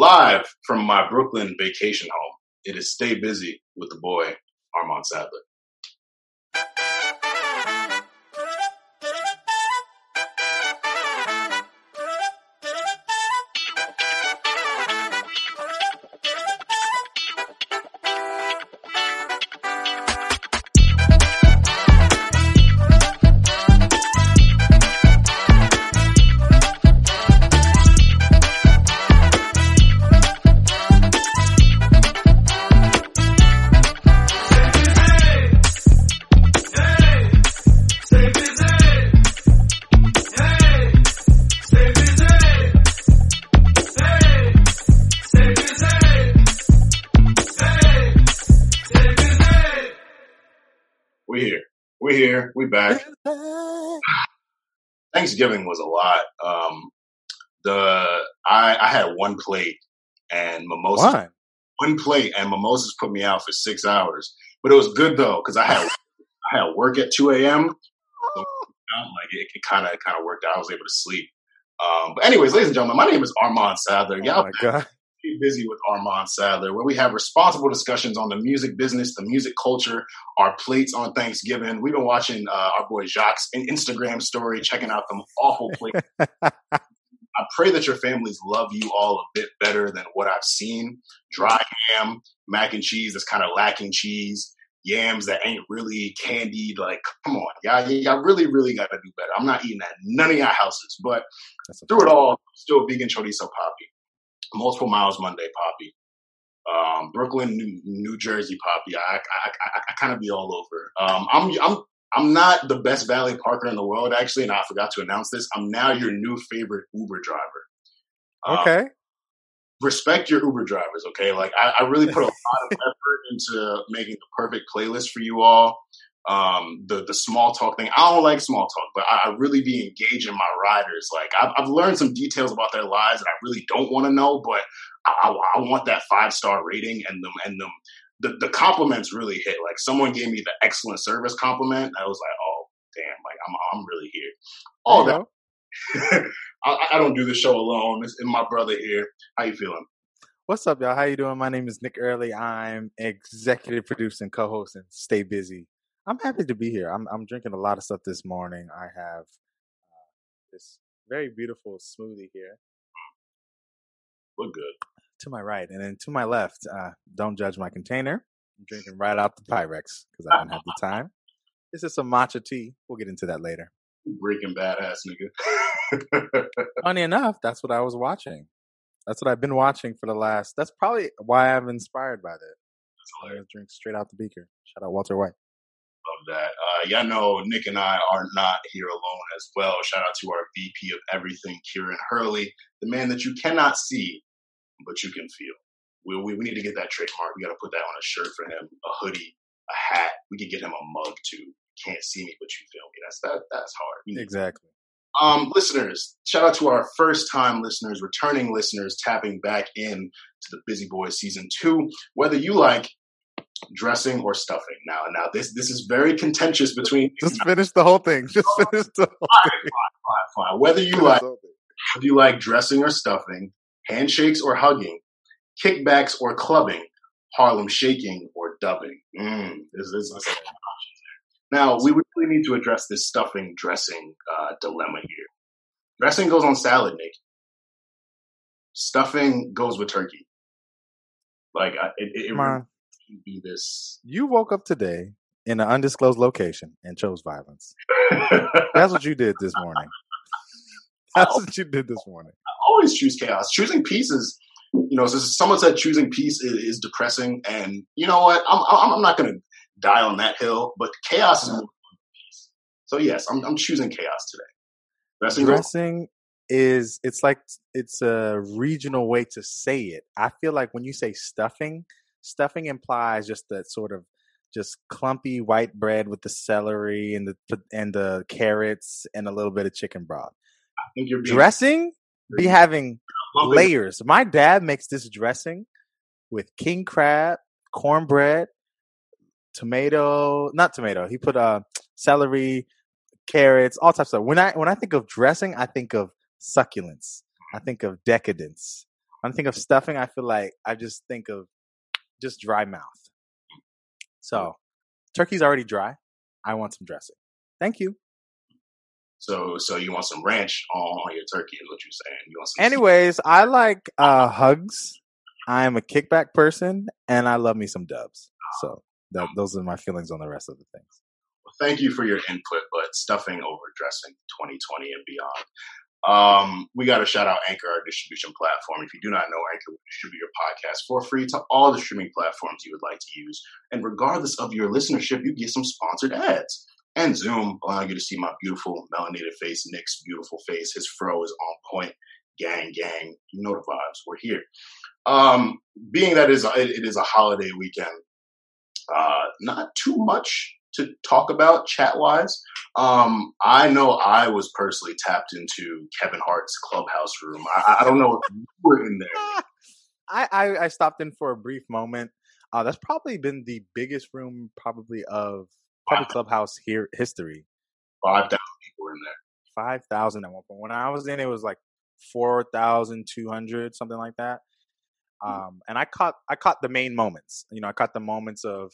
Live from my Brooklyn vacation home, it is Stay Busy with the boy, Armand Sadler. Thanksgiving was a lot. Um, the I, I had one plate and mimosas. Why? One plate and mimosas put me out for six hours, but it was good though because I had I had work at two a.m. So, like it, kind of kind of worked out. I was able to sleep. Um, but anyways, ladies and gentlemen, my name is Armand Sadler. Oh Y'all, my God busy with Armand Sadler, where we have responsible discussions on the music business, the music culture, our plates on Thanksgiving. We've been watching uh, our boy Jacques' Instagram story, checking out them awful plates. I pray that your families love you all a bit better than what I've seen. Dry ham, mac and cheese that's kind of lacking cheese, yams that ain't really candied. Like, come on, y'all, y'all really, really got to do better. I'm not eating that none of y'all houses, but through it all, still vegan chorizo poppy multiple miles Monday Poppy, um, Brooklyn, New, New, Jersey Poppy. I, I, I, I kind of be all over. Um, I'm, I'm, I'm not the best valet parker in the world, actually, and I forgot to announce this. I'm now your new favorite Uber driver. Um, okay. Respect your Uber drivers, okay? Like I, I really put a lot of effort into making the perfect playlist for you all um, the the small talk thing. I don't like small talk, but I, I really be engaging my riders. Like I've, I've, learned some details about their lives that I really don't want to know, but I, I want that five star rating and them and them. The, the compliments really hit. Like someone gave me the excellent service compliment. I was like, oh damn, like I'm I'm really here. All that. I, I, don't do the show alone. It's my brother here. How you feeling? What's up, y'all? How you doing? My name is Nick Early. I'm executive producer and co-host and Stay Busy I'm happy to be here. I'm I'm drinking a lot of stuff this morning. I have uh, this very beautiful smoothie here. Look good. To my right, and then to my left. Uh, don't judge my container. I'm drinking right out the Pyrex because I don't have the time. This is some matcha tea. We'll get into that later. Breaking badass nigga. Funny enough, that's what I was watching. That's what I've been watching for the last. That's probably why I'm inspired by that. That's hilarious. I drink straight out the beaker. Shout out Walter White of that. Uh, y'all know Nick and I are not here alone as well. Shout out to our VP of everything, Kieran Hurley, the man that you cannot see, but you can feel. We, we, we need to get that trademark. We got to put that on a shirt for him, a hoodie, a hat. We could get him a mug too. Can't see me, but you feel me. That's that. That's hard. Exactly. Um, listeners, shout out to our first time listeners, returning listeners, tapping back in to the Busy Boys season two. Whether you like dressing or stuffing. Now, now this this is very contentious between. Just finish the whole thing. Just finish the whole fine, thing. Fine, fine, fine. Whether you like, whether you like dressing or stuffing, handshakes or hugging, kickbacks or clubbing, Harlem shaking or dubbing. Mm, this, this, this now we really need to address this stuffing dressing uh, dilemma here. Dressing goes on salad, Nick. Stuffing goes with turkey. Like it, it, it, be this. You woke up today in an undisclosed location and chose violence. That's what you did this morning. That's what you did this morning. I always choose chaos. Choosing peace is, you know, so someone said choosing peace is, is depressing, and you know what? I'm I'm, not going to die on that hill, but chaos is more peace. So yes, I'm I'm choosing chaos today. Dressing, Dressing is it's like it's a regional way to say it. I feel like when you say stuffing, stuffing implies just that sort of just clumpy white bread with the celery and the and the carrots and a little bit of chicken broth. I think you're dressing be having layers. My dad makes this dressing with king crab, cornbread, tomato, not tomato. He put uh celery, carrots, all types of stuff. When I when I think of dressing, I think of succulence. I think of decadence. When I think of stuffing, I feel like I just think of just dry mouth. So turkey's already dry. I want some dressing. Thank you. So, so you want some ranch on your turkey? Is what you're saying? You want some? Anyways, I like uh, hugs. I am a kickback person, and I love me some dubs. So that, those are my feelings on the rest of the things. Well, thank you for your input, but stuffing over dressing 2020 and beyond. Um, we got to shout out Anchor, our distribution platform. If you do not know, Anchor will distribute your podcast for free to all the streaming platforms you would like to use. And regardless of your listenership, you get some sponsored ads. And Zoom allowing you to see my beautiful melanated face, Nick's beautiful face. His fro is on point. Gang, gang, you know the vibes. We're here. Um, being that it is, it is a holiday weekend, uh, not too much to talk about chat wise. Um, I know I was personally tapped into Kevin Hart's clubhouse room. I, I don't know if you were in there. I, I, I, stopped in for a brief moment. Uh, that's probably been the biggest room, probably of probably clubhouse here history. Five thousand people were in there. Five thousand at one point. When I was in, it was like four thousand two hundred, something like that. Hmm. Um, and I caught I caught the main moments. You know, I caught the moments of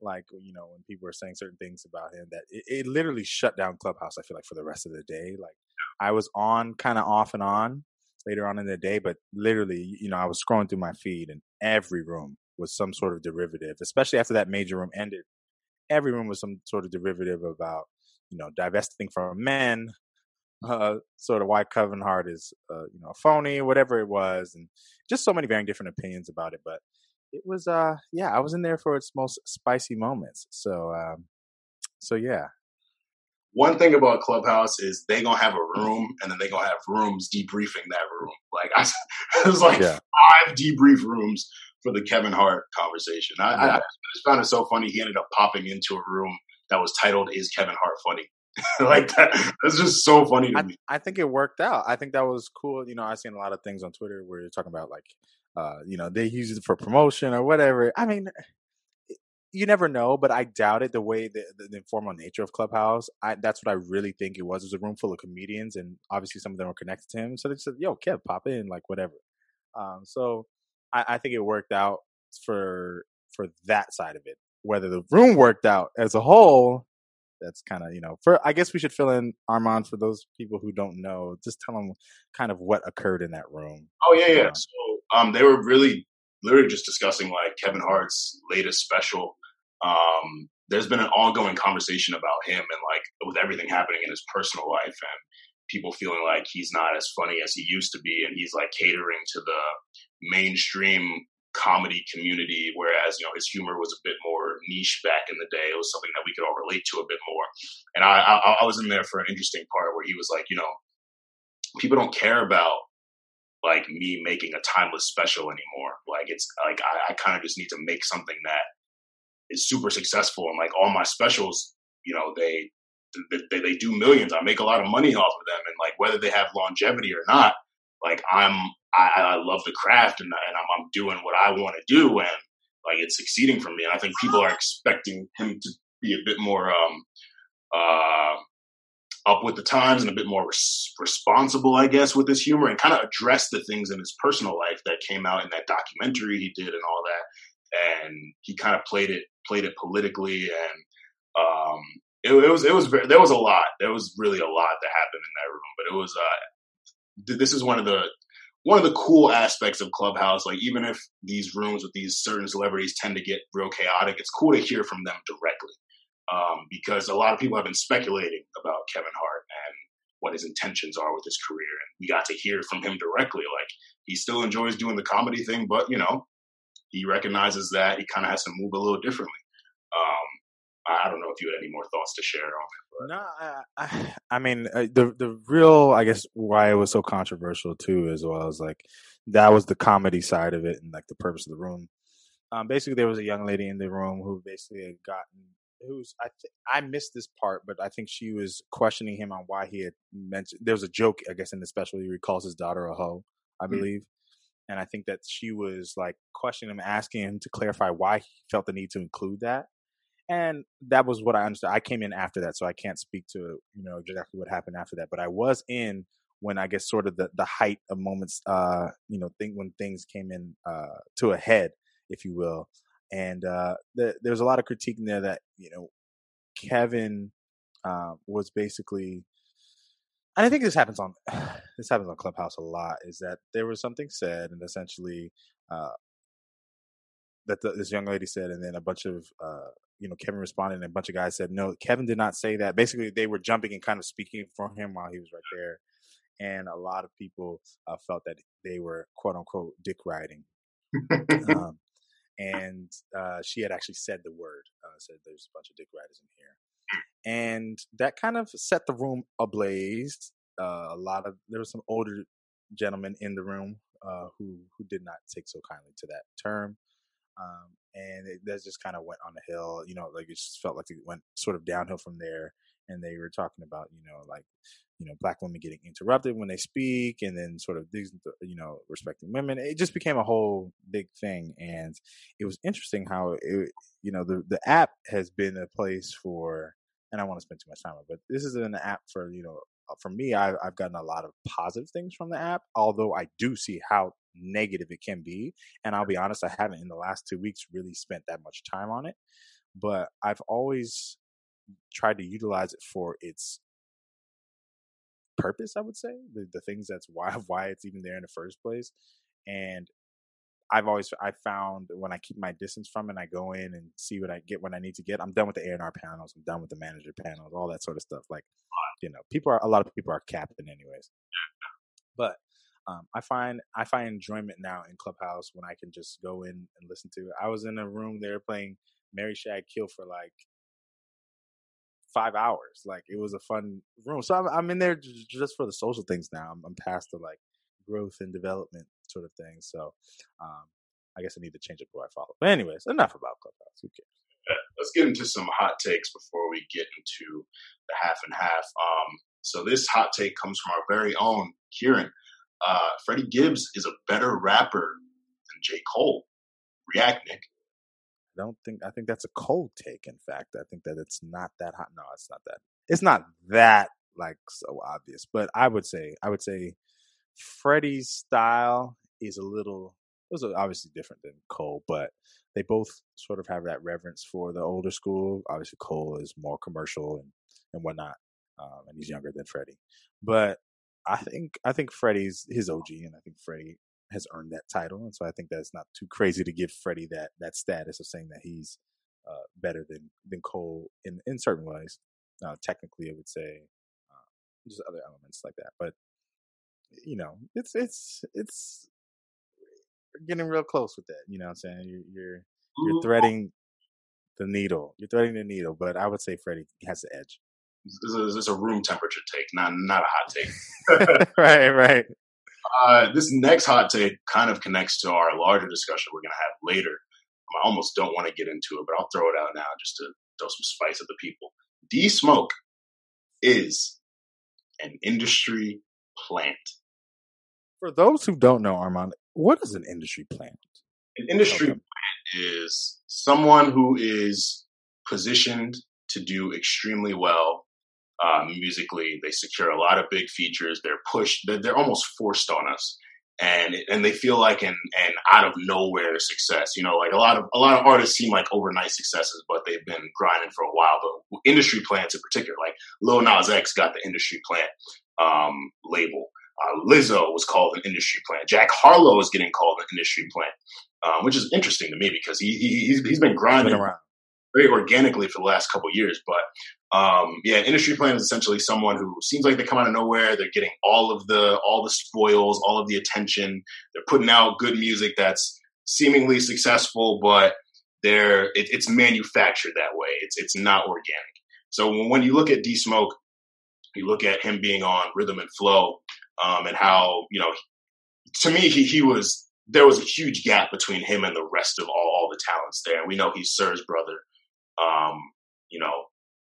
like you know when people were saying certain things about him that it, it literally shut down clubhouse i feel like for the rest of the day like i was on kind of off and on later on in the day but literally you know i was scrolling through my feed and every room was some sort of derivative especially after that major room ended every room was some sort of derivative about you know divesting from men uh, sort of why Kevin Hart is, uh, you know, phony, whatever it was, and just so many varying different opinions about it. But it was uh yeah i was in there for its most spicy moments so um so yeah one thing about clubhouse is they gonna have a room and then they gonna have rooms debriefing that room like i was like yeah. five debrief rooms for the kevin hart conversation I, yeah. I, I just found it so funny he ended up popping into a room that was titled is kevin hart funny like that. That's just so funny to I, me. I think it worked out. I think that was cool. You know, I've seen a lot of things on Twitter where you're talking about like uh, you know, they use it for promotion or whatever. I mean, you never know, but I doubt it. The way the, the, the informal nature of Clubhouse, I, that's what I really think it was. It was a room full of comedians, and obviously some of them were connected to him. So they said, "Yo, Kev, pop in, like whatever." Um, so I, I think it worked out for for that side of it. Whether the room worked out as a whole, that's kind of you know for i guess we should fill in armand for those people who don't know just tell them kind of what occurred in that room oh yeah yeah so um, they were really literally just discussing like Kevin Hart's latest special. Um, there's been an ongoing conversation about him and like with everything happening in his personal life and people feeling like he's not as funny as he used to be and he's like catering to the mainstream comedy community whereas you know his humor was a bit more niche back in the day it was something that we could all relate to a bit more and I, I, I was in there for an interesting part where he was like you know people don't care about like me making a timeless special anymore. Like it's like I, I kind of just need to make something that is super successful and like all my specials, you know, they, they they do millions. I make a lot of money off of them, and like whether they have longevity or not, like I'm I, I love the craft and, and I'm, I'm doing what I want to do, and like it's succeeding for me. And I think people are expecting him to be a bit more um uh up with the times and a bit more res- responsible, I guess, with his humor and kind of address the things in his personal life that came out in that documentary he did and all that. And he kind of played it played it politically and um, it, it, was it was very, there was a lot. There was really a lot that happened in that room, but it was uh, this is one of the one of the cool aspects of Clubhouse. Like even if these rooms with these certain celebrities tend to get real chaotic, it's cool to hear from them directly um, because a lot of people have been speculating about Kevin Hart and what his intentions are with his career. And we got to hear from him directly. Like he still enjoys doing the comedy thing, but you know, he recognizes that he kind of has to move a little differently. Um, I don't know if you had any more thoughts to share on it. No, I, I, I mean uh, the the real, I guess, why it was so controversial too, as well as like that was the comedy side of it and like the purpose of the room. Um, basically, there was a young lady in the room who basically had gotten who's I th- I missed this part, but I think she was questioning him on why he had mentioned. There was a joke, I guess, in the special. He calls his daughter a hoe, I mm-hmm. believe, and I think that she was like questioning him, asking him to clarify why he felt the need to include that. And that was what I understood. I came in after that, so I can't speak to you know exactly what happened after that. But I was in when I guess sort of the the height of moments, uh, you know, think when things came in uh, to a head, if you will, and uh, the, there's a lot of critique in there that you know Kevin uh, was basically, and I think this happens on this happens on Clubhouse a lot, is that there was something said, and essentially uh, that the, this young lady said, and then a bunch of uh, you know Kevin responded, and a bunch of guys said no, Kevin did not say that. Basically, they were jumping and kind of speaking for him while he was right there, and a lot of people uh, felt that they were quote unquote dick riding. um, and uh, she had actually said the word, uh, said there's a bunch of dick riders in here, and that kind of set the room ablaze. Uh, a lot of there were some older gentlemen in the room uh, who who did not take so kindly to that term. Um, and it, that just kind of went on the hill. You know, like it just felt like it went sort of downhill from there. And they were talking about, you know, like, you know, black women getting interrupted when they speak, and then sort of you know, respecting women. It just became a whole big thing, and it was interesting how it, you know, the the app has been a place for, and I want to spend too much time on, it, but this is an app for, you know, uh, for me, I've, I've gotten a lot of positive things from the app, although I do see how negative it can be. And I'll be honest, I haven't in the last two weeks really spent that much time on it. But I've always tried to utilize it for its purpose, I would say. The the things that's why why it's even there in the first place. And I've always I found when I keep my distance from it and I go in and see what I get when I need to get, I'm done with the A and R panels, I'm done with the manager panels, all that sort of stuff. Like you know, people are a lot of people are capping anyways. But um, I find I find enjoyment now in Clubhouse when I can just go in and listen to it. I was in a room there playing Mary Shag Kill for like five hours. Like it was a fun room. So I'm, I'm in there just for the social things now. I'm, I'm, past the like growth and development sort of thing. So um, I guess I need to change up who I follow. But anyways, enough about Clubhouse. Who cares? let's get into some hot takes before we get into the half and half. Um, so this hot take comes from our very own Kieran uh, Freddie Gibbs is a better rapper than J. Cole. React, Nick. I don't think I think that's a cold take. In fact, I think that it's not that hot. No, it's not that. It's not that like so obvious. But I would say I would say Freddie's style is a little. It was obviously different than Cole, but they both sort of have that reverence for the older school. Obviously, Cole is more commercial and and whatnot, um, and he's younger than Freddie. But I think I think Freddie's his OG, and I think Freddie has earned that title, and so I think that's not too crazy to give Freddie that that status of saying that he's uh, better than than Cole in in certain ways. Uh, technically, I would say uh, just other elements like that, but you know, it's it's it's getting real close with that. You know, what I'm saying you're you're, you're threading the needle. You're threading the needle, but I would say Freddie has the edge. This is a room temperature take, not not a hot take. right, right. Uh, this next hot take kind of connects to our larger discussion we're going to have later. I almost don't want to get into it, but I'll throw it out now just to throw some spice at the people. D Smoke is an industry plant. For those who don't know, Armand, what is an industry plant? An industry okay. plant is someone who is positioned to do extremely well um, musically. They secure a lot of big features. They're pushed. They're, they're almost forced on us, and and they feel like an an out of nowhere success. You know, like a lot of a lot of artists seem like overnight successes, but they've been grinding for a while. But industry plants in particular, like Lil Nas X got the industry plant um, label. Uh, Lizzo was called an industry plant. Jack Harlow is getting called an industry plant, um, which is interesting to me because he, he he's, he's been grinding been around very organically for the last couple years. But um, yeah, industry plan is essentially someone who seems like they come out of nowhere. They're getting all of the all the spoils, all of the attention. They're putting out good music that's seemingly successful, but they're it, it's manufactured that way. It's it's not organic. So when you look at D Smoke, you look at him being on Rhythm and Flow, um, and how you know, to me he he was there was a huge gap between him and the rest of all, all the talents there. And we know he's Sir's brother um, you know,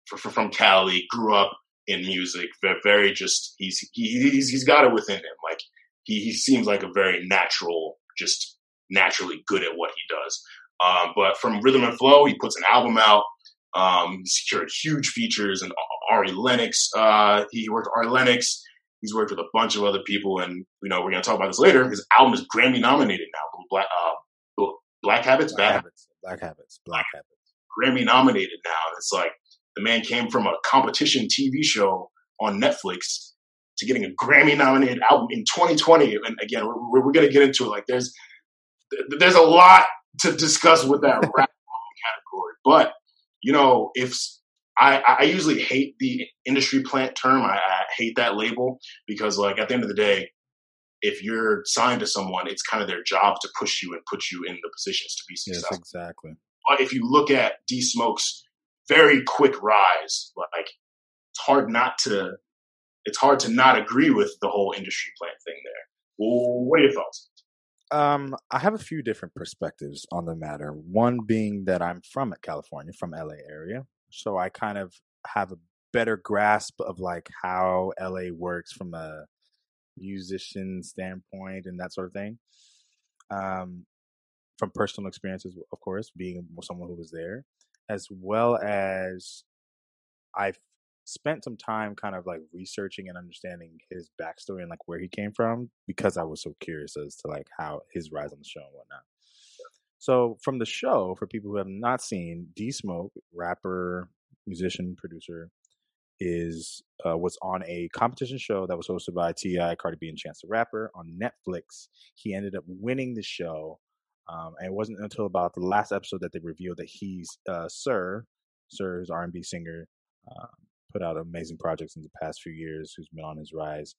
for, for, from Cali, grew up in music, very, just he's he, he's he's got it within him. Like he he seems like a very natural, just naturally good at what he does. Um, but from Rhythm and Flow, he puts an album out. Um, he secured huge features and Ari Lennox. Uh, he worked with Ari Lennox. He's worked with a bunch of other people, and you know we're gonna talk about this later. His album is Grammy nominated now. Black uh, Black Habits, Black Bad Habits, Black Habits, Black Habits. Grammy nominated now. It's like the man came from a competition TV show on Netflix to getting a Grammy nominated album in 2020. And again, we're, we're going to get into it. Like there's there's a lot to discuss with that rap category, but you know, if I, I usually hate the industry plant term, I, I hate that label because like at the end of the day, if you're signed to someone, it's kind of their job to push you and put you in the positions to be successful. Yes, exactly. But if you look at D Smoke's very quick rise, like it's hard not to it's hard to not agree with the whole industry plant thing there. What are your thoughts? Um, I have a few different perspectives on the matter. One being that I'm from California, from LA area, so I kind of have a better grasp of like how LA works from a musician standpoint and that sort of thing. Um, from personal experiences, of course, being someone who was there, as well as I've spent some time kind of like researching and understanding his backstory and like where he came from because I was so curious as to like how his rise on the show and whatnot. So from the show, for people who have not seen, D Smoke, rapper, musician, producer, is uh, was on a competition show that was hosted by T.I., Cardi B, and Chance the Rapper on Netflix. He ended up winning the show, um, and it wasn't until about the last episode that they revealed that he's uh, Sir, Sir is R&B singer, um, put out amazing projects in the past few years, who's been on his rise.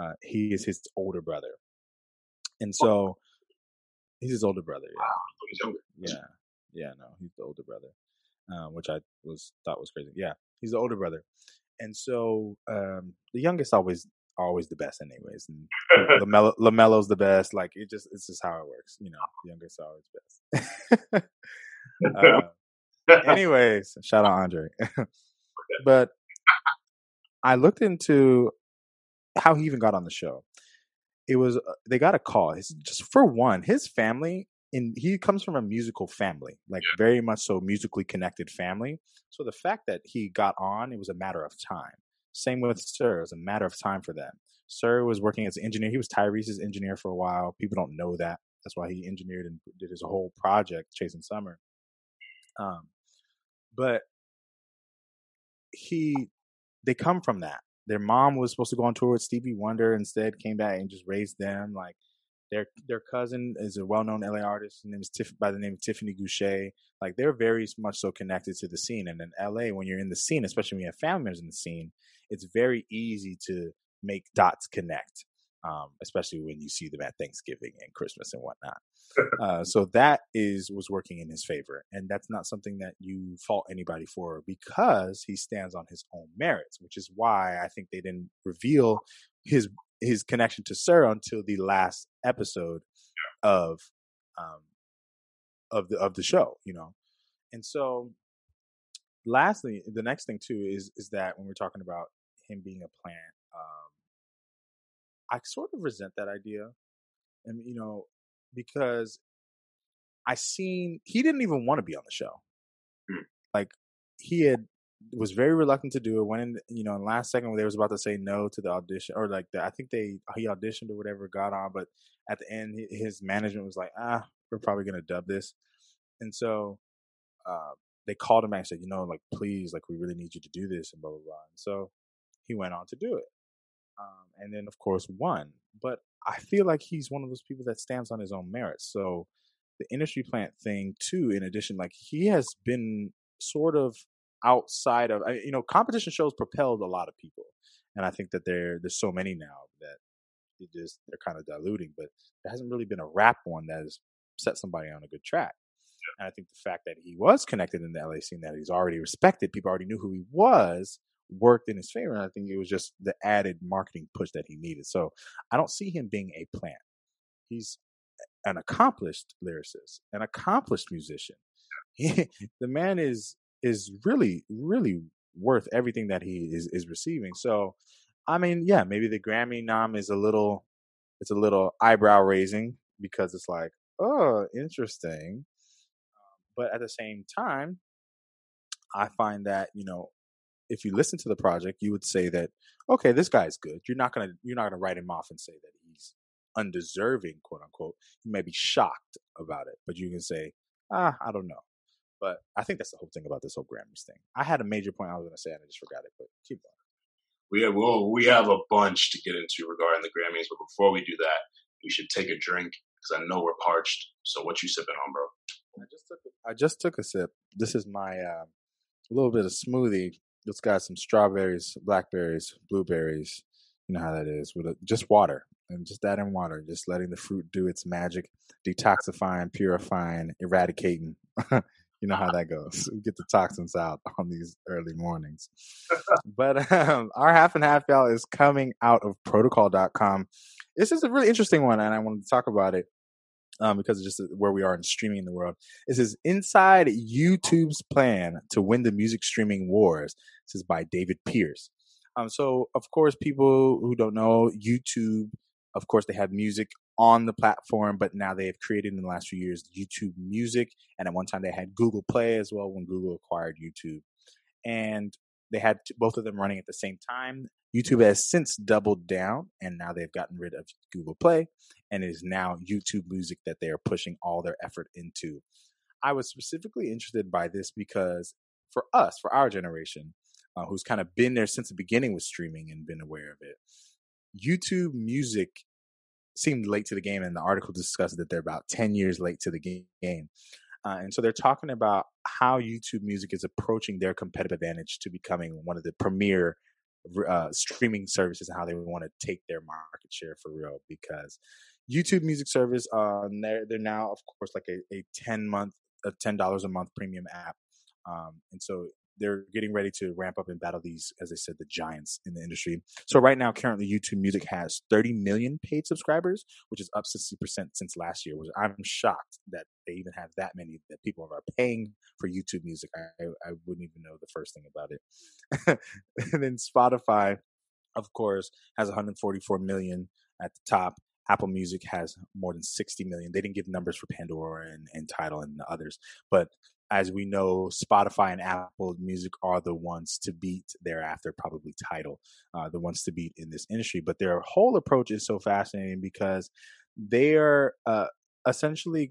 Uh, he is his older brother, and so he's his older brother. Yeah. Wow, he's younger. Yeah, yeah, no, he's the older brother, um, which I was thought was crazy. Yeah, he's the older brother, and so um, the youngest always always the best, anyways. And Lamelo, Lamelo's the best. Like it just it's just how it works. You know, the youngest always best. uh, anyways, shout out Andre. but I looked into how he even got on the show. It was uh, they got a call. His, just for one, his family and he comes from a musical family, like yeah. very much so musically connected family. So the fact that he got on, it was a matter of time. Same with Sir, it was a matter of time for them. Sir was working as an engineer. He was Tyrese's engineer for a while. People don't know that. That's why he engineered and did his whole project, Chasing Summer. Um, but he they come from that. Their mom was supposed to go on tour with Stevie Wonder, instead came back and just raised them. Like their their cousin is a well known LA artist. His name is Tiff, by the name of Tiffany Gouché. Like they're very much so connected to the scene. And in LA, when you're in the scene, especially when you have family members in the scene, it's very easy to make dots connect. Um, especially when you see them at Thanksgiving and Christmas and whatnot. Uh, so that is was working in his favor, and that's not something that you fault anybody for because he stands on his own merits, which is why I think they didn't reveal his his connection to Sir until the last episode of um of the of the show, you know. And so lastly, the next thing too is is that when we're talking about him being a plant, um I sort of resent that idea. And you know, because I seen he didn't even want to be on the show. Mm. Like he had was very reluctant to do it. Went in, you know, in last second when they was about to say no to the audition, or like the, I think they he auditioned or whatever, got on, but at the end his management was like, ah, we're probably gonna dub this, and so uh, they called him back and said, you know, like please, like we really need you to do this, and blah blah blah. And so he went on to do it, um, and then of course won. But I feel like he's one of those people that stands on his own merits. So the industry plant thing too, in addition, like he has been sort of outside of you know competition shows propelled a lot of people and i think that there there's so many now that it just they're kind of diluting but there hasn't really been a rap one that has set somebody on a good track and i think the fact that he was connected in the la scene that he's already respected people already knew who he was worked in his favor and i think it was just the added marketing push that he needed so i don't see him being a plant he's an accomplished lyricist an accomplished musician he, the man is is really really worth everything that he is is receiving. So, I mean, yeah, maybe the Grammy nom is a little it's a little eyebrow raising because it's like, oh, interesting. But at the same time, I find that you know if you listen to the project, you would say that okay, this guy's good. You're not gonna you're not gonna write him off and say that he's undeserving, quote unquote. You may be shocked about it, but you can say, ah, I don't know. But I think that's the whole thing about this whole Grammys thing. I had a major point I was to say and I just forgot it, but keep going. We have well, we have a bunch to get into regarding the Grammys, but before we do that, we should take a drink because I know we're parched. So what you sipping on, bro? I just took a, I just took a sip. This is my uh, little bit of smoothie. It's got some strawberries, blackberries, blueberries. You know how that is with a, just water and just adding water, just letting the fruit do its magic, detoxifying, purifying, eradicating. you know how that goes. We get the toxins out on these early mornings. but um, our half and half y'all is coming out of protocol.com. This is a really interesting one, and I wanted to talk about it um, because of just where we are in streaming in the world. This is Inside YouTube's Plan to Win the Music Streaming Wars. This is by David Pierce. Um, so, of course, people who don't know, YouTube, of course, they have music on the platform, but now they have created in the last few years YouTube Music. And at one time, they had Google Play as well when Google acquired YouTube. And they had both of them running at the same time. YouTube has since doubled down and now they've gotten rid of Google Play and it is now YouTube Music that they are pushing all their effort into. I was specifically interested by this because for us, for our generation, uh, who's kind of been there since the beginning with streaming and been aware of it, YouTube Music seemed late to the game, and the article discussed that they're about 10 years late to the game. Uh, and so they're talking about how YouTube Music is approaching their competitive advantage to becoming one of the premier uh, streaming services and how they want to take their market share for real. Because YouTube Music Service, uh, they're they're now of course like a, a ten month, a ten dollars a month premium app, um, and so they're getting ready to ramp up and battle these, as I said, the giants in the industry. So right now, currently, YouTube Music has 30 million paid subscribers, which is up 60% since last year. Which I'm shocked that they even have that many that people are paying for YouTube Music. I, I wouldn't even know the first thing about it. and then Spotify, of course, has 144 million at the top. Apple Music has more than 60 million. They didn't give numbers for Pandora and, and Tidal and the others, but as we know, Spotify and Apple Music are the ones to beat thereafter, probably Tidal, uh, the ones to beat in this industry. But their whole approach is so fascinating because they are uh, essentially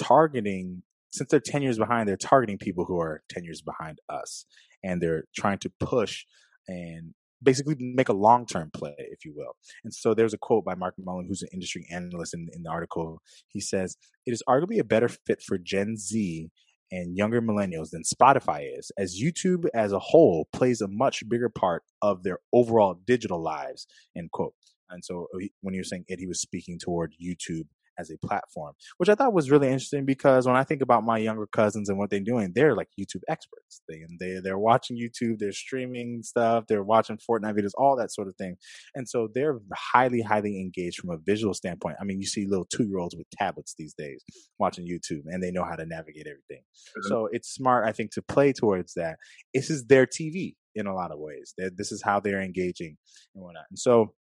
targeting, since they're 10 years behind, they're targeting people who are 10 years behind us. And they're trying to push and basically make a long term play, if you will. And so there's a quote by Mark Mulligan, who's an industry analyst in, in the article. He says, It is arguably a better fit for Gen Z and younger millennials than Spotify is, as YouTube as a whole plays a much bigger part of their overall digital lives, end quote. And so uh, when he was saying it, he was speaking toward YouTube as a platform, which I thought was really interesting because when I think about my younger cousins and what they're doing, they're like YouTube experts. They they they're watching YouTube, they're streaming stuff, they're watching Fortnite videos, all that sort of thing, and so they're highly highly engaged from a visual standpoint. I mean, you see little two year olds with tablets these days watching YouTube, and they know how to navigate everything. Mm-hmm. So it's smart, I think, to play towards that. This is their TV in a lot of ways. They're, this is how they're engaging and whatnot, and so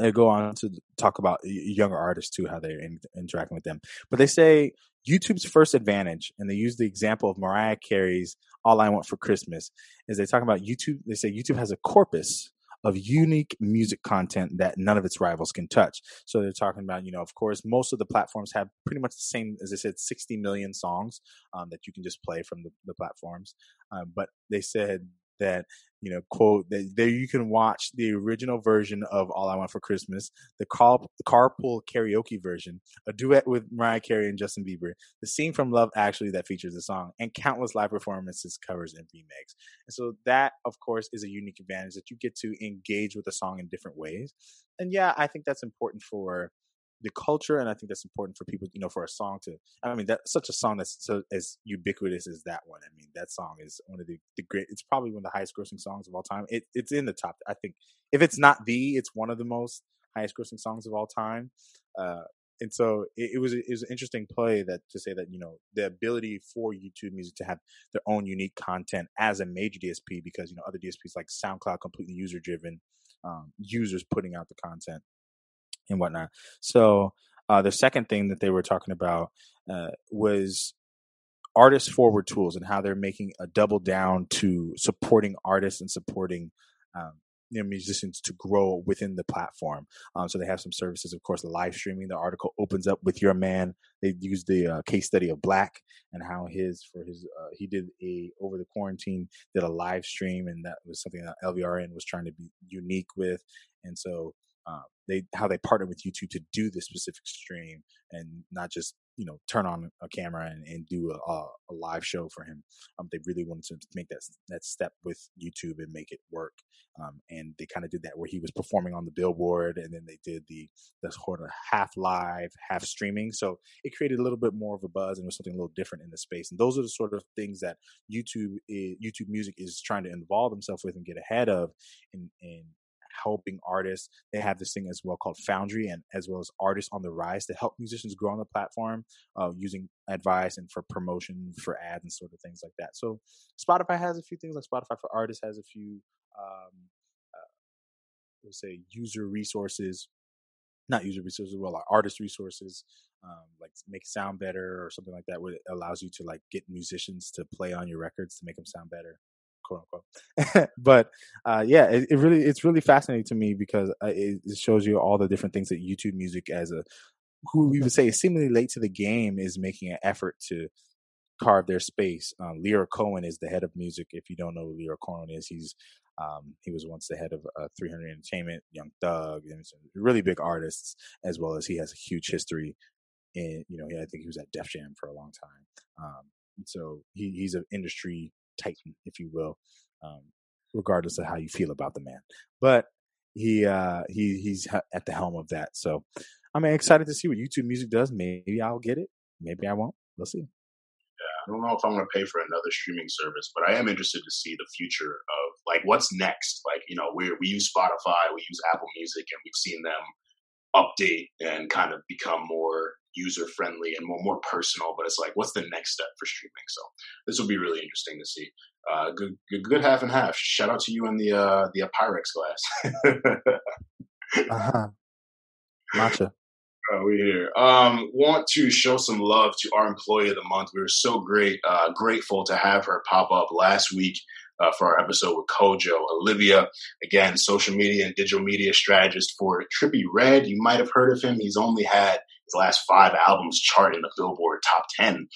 they go on to talk about younger artists too, how they're in, interacting with them. But they say YouTube's first advantage, and they use the example of Mariah Carey's "All I Want for Christmas," is they talk about YouTube. They say YouTube has a corpus of unique music content that none of its rivals can touch. So they're talking about, you know, of course, most of the platforms have pretty much the same, as I said, 60 million songs um, that you can just play from the, the platforms. Um, but they said that you know quote that there you can watch the original version of all i want for christmas the, car, carpool karaoke version a duet with mariah carey and justin bieber the scene from love actually that features the song and countless live performances covers and remakes. And so that of course is a unique advantage that you get to engage with the song in different ways. And yeah i think that's important for the culture, and I think that's important for people, you know, for a song to. I mean, that such a song that's so as ubiquitous as that one. I mean, that song is one of the, the great. It's probably one of the highest grossing songs of all time. It, it's in the top. I think if it's not the, it's one of the most highest grossing songs of all time. Uh, and so it, it, was it was an interesting play that to say that you know the ability for YouTube Music to have their own unique content as a major DSP because you know other DSPs like SoundCloud completely user driven, um, users putting out the content and whatnot. So uh, the second thing that they were talking about uh, was artist forward tools and how they're making a double down to supporting artists and supporting um, you know, musicians to grow within the platform. Um, so they have some services, of course, live streaming. The article opens up with your man. They use the uh, case study of 6LACK and how his for his uh, he did a over the quarantine did a live stream, and that was something that LVRN was trying to be unique with. And so uh, they how they partner with YouTube to do this specific stream and not just you know turn on a camera and, and do a, a, live show for him. Um, they really wanted to make that that step with YouTube and make it work. Um, and they kind of did that where he was performing on the billboard, and then they did the the sort of half live, half streaming. So it created a little bit more of a buzz and was something a little different in the space. And those are the sort of things that YouTube is, YouTube Music is trying to involve themselves with and get ahead of in in helping artists. They have this thing as well called Foundry, and as well as Artists on the Rise to help musicians grow on the platform uh, using advice and for promotion, for ads and sort of things like that. So Spotify has a few things like Spotify for Artists has a few, um, uh, say, user resources. Not user resources, well, like artist resources, um, like make sound better or something like that, where it allows you to like get musicians to play on your records to make them sound better quote unquote. but uh, yeah, it, it, really it's really fascinating to me because uh, it, it, shows you all the different things that YouTube Music as a who we would say is seemingly late to the game is making an effort to carve their space. Lyor Cohen is the head of music. If you don't know who Lyor Cohen is, he's um, he was once the head of uh, 300 Entertainment, Young Thug, and really big artists, as well as he has a huge history in you know I think he was at Def Jam for a long time. Um, so he, he's an industry titan, if you will, um, regardless of how you feel about the man. But he uh, he he's at the helm of that. So I'm excited to see what YouTube Music does. Maybe I'll get it. Maybe I won't. We'll see. Yeah, I don't know if I'm going to pay for another streaming service, but I am interested to see the future of like what's next. Like you know, we we use Spotify, we use Apple Music, and we've seen them update and kind of become more user friendly and more, more personal. But it's like, what's the next step for streaming? So this will be really interesting to see. Uh, good, good, good half and half. Shout out to you in the uh, the Pyrex glass. uh huh. Matcha. Uh, we here. Um, want to show some love to our employee of the month. We were so great, uh, grateful to have her pop up last week uh, for our episode with Kojo. Olivia, again, social media and digital media strategist for Trippie Redd. You might have heard of him. He's only had his last five albums chart in the Billboard top 10.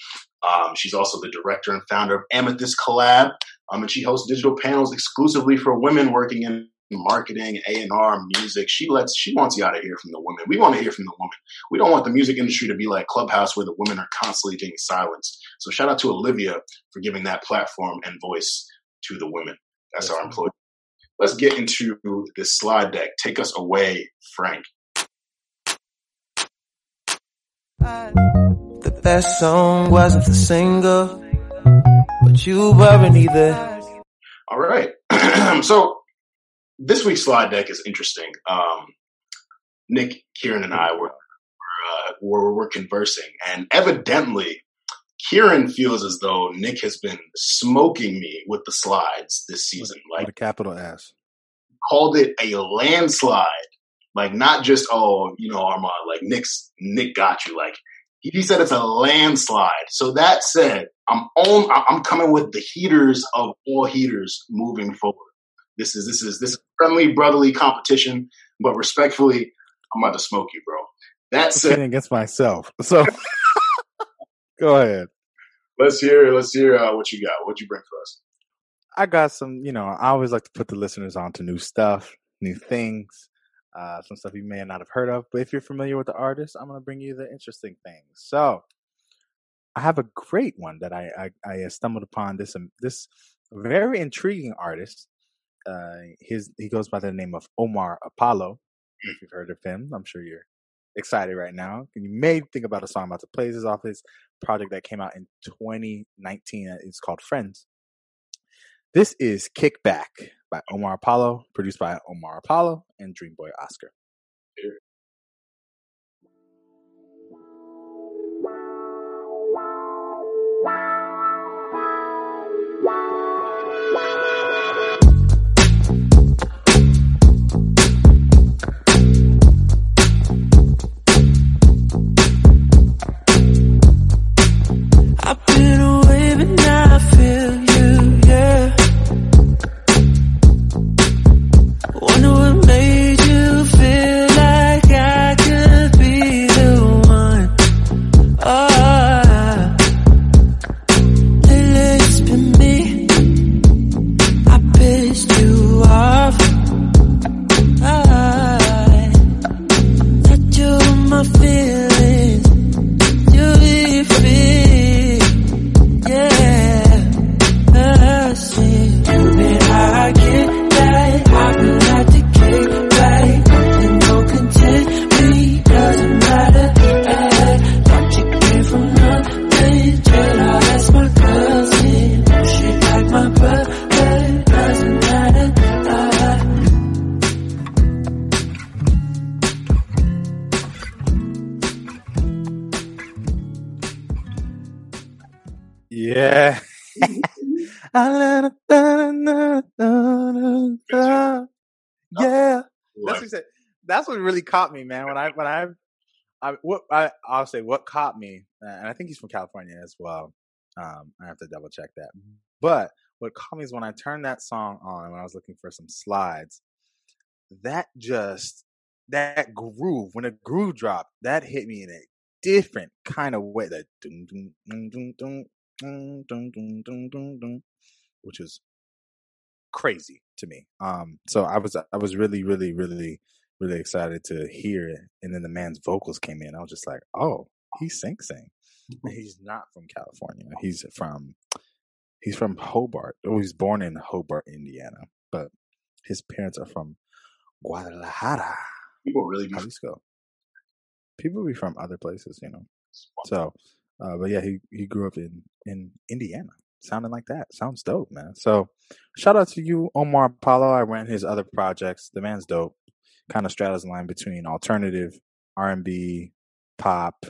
Um, she's also the director and founder of Amethyst Collab, um, and she hosts digital panels exclusively for women working in marketing, A and R, music. She lets she wants out to hear from the women. We want to hear from the women. We don't want the music industry to be like Clubhouse where the women are constantly being silenced. So shout out to Olivia for giving that platform and voice to the women. That's our employee. Let's get into this slide deck. Take us away, Frank. The best song wasn't the single, but you weren't either. All right. so this week's slide deck is interesting. Um, Nick, Kieran, and I were uh, were, were conversing, and evidently Kieran feels as though Nick has been smoking me with the slides this season. Like a capital S. Called it a landslide. Like not just oh, you know, Armand, like Nick's Nick got you. Like he said it's a landslide. So that said, I'm on I'm coming with the heaters of all heaters moving forward. This is this is this friendly brotherly competition, but respectfully, I'm about to smoke you, bro. That said against myself. So go ahead let's hear let's hear uh, what you got. What you bring for us? I got some. You know, I always like to put the listeners on to new stuff, new things, uh, some stuff you may not have heard of. But if you're familiar with the artist, I'm going to bring you the interesting things. So, I have a great one that I I, I stumbled upon. This um, this very intriguing artist. Uh, his he goes by the name of Omar Apollo. If you've heard of him, I'm sure you're excited right now. You may think about a song about to play. This off his project that came out in 2019. It's called Friends. This is Kickback by Omar Apollo, produced by Omar Apollo and Dreamboy Oscar. Yeah. yeah. That's what, that's what really caught me, man. When I when I I what I I'll say what caught me, and I think he's from California as well. Um, I have to double check that. But what caught me is when I turned that song on when I was looking for some slides. That just that groove when a groove dropped, that hit me in a different kind of way. That dun, dun, dun, dun, dun, dun, which is crazy to me. Um, so I was I was really really really really excited to hear it, and then the man's vocals came in. I was just like, oh, he sing sing. He's not from California. He's from he's from Hobart. Oh, he's born in Hobart, Indiana, but his parents are from Guadalajara. People really be Jalisco. People be from other places, you know. So, uh, but yeah, he he grew up in in Indiana, sounding like that. Sounds dope, man. So, shout out to you, Omar Apollo. I ran his other projects. The man's dope. Kind of straddles the line between alternative, R and B, pop,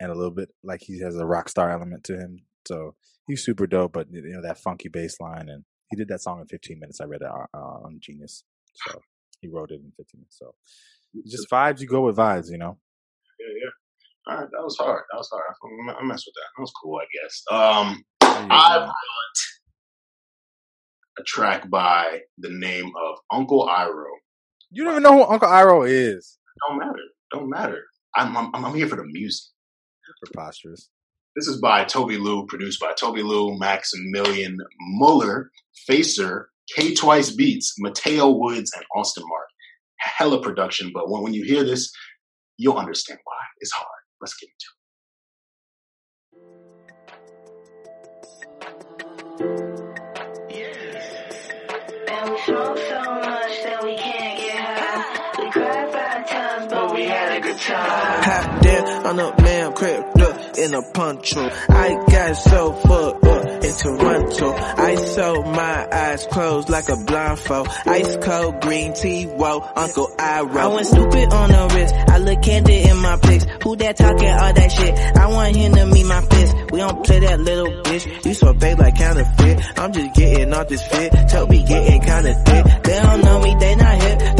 and a little bit like he has a rock star element to him. So he's super dope, but you know that funky bass line, and he did that song in 15 minutes. I read it uh, on Genius, so he wrote it in 15 minutes. So just vibes, you go with vibes, you know. Yeah, yeah. All right, that was hard. That was hard. I, messed with that. That was cool, I guess. Um, I brought a track by the name of Uncle Iroh. You don't even know who Uncle Iroh is. Don't matter. Don't matter. I'm I'm, I'm here for the music. Preposterous. This is by Tobi Lou, produced by Tobi Lou, Maximilian Muller, Facer, K Twice Beats, Mateo Woods, and Austin Mark. Hella production, but when, when you hear this, you'll understand why. It's hard. Let's get into it. And on a man crib, look, in a poncho. I got so fucked up in Toronto. I saw my eyes closed like a blindfold. Ice cold green tea, whoa, Uncle Iroh. I went stupid on the wrist. I look candid in my pics. Who that talking all that shit? I want him to meet my fist. We don't play that little bitch. You so big like counterfeit. I'm just getting off this fit. Tobi getting kinda thick. They don't know me, they not here.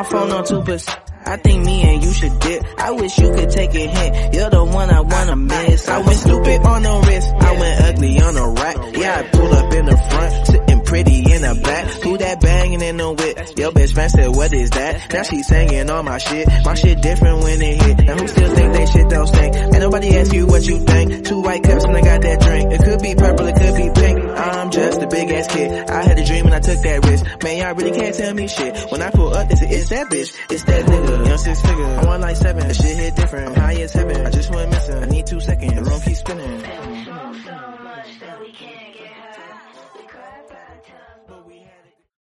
My phone on 2%. I think me and you should dip. I wish you could take a hint. You're the one I wanna miss. I went stupid on the wrist. I went ugly on the rack. Yeah, I pulled up in the front, sitting pretty in the back. Who that banging in the whip? Your best friend said, what is that? Now she singing all my shit. My shit different when it hit. Now who still think they shit don't stink? Ain't nobody ask you what you think. Two white cups and I got that drink. It could be purple, it could be pink. I'm just a big ass kid. I had a dream and I took that risk. Man, y'all really can't tell me shit. When I pull up, they say, it's that bitch. It's that nigga. Young six figure. I want like seven. The shit hit different. I'm high as heaven. I just went missing. I need two seconds. The room keeps spinning.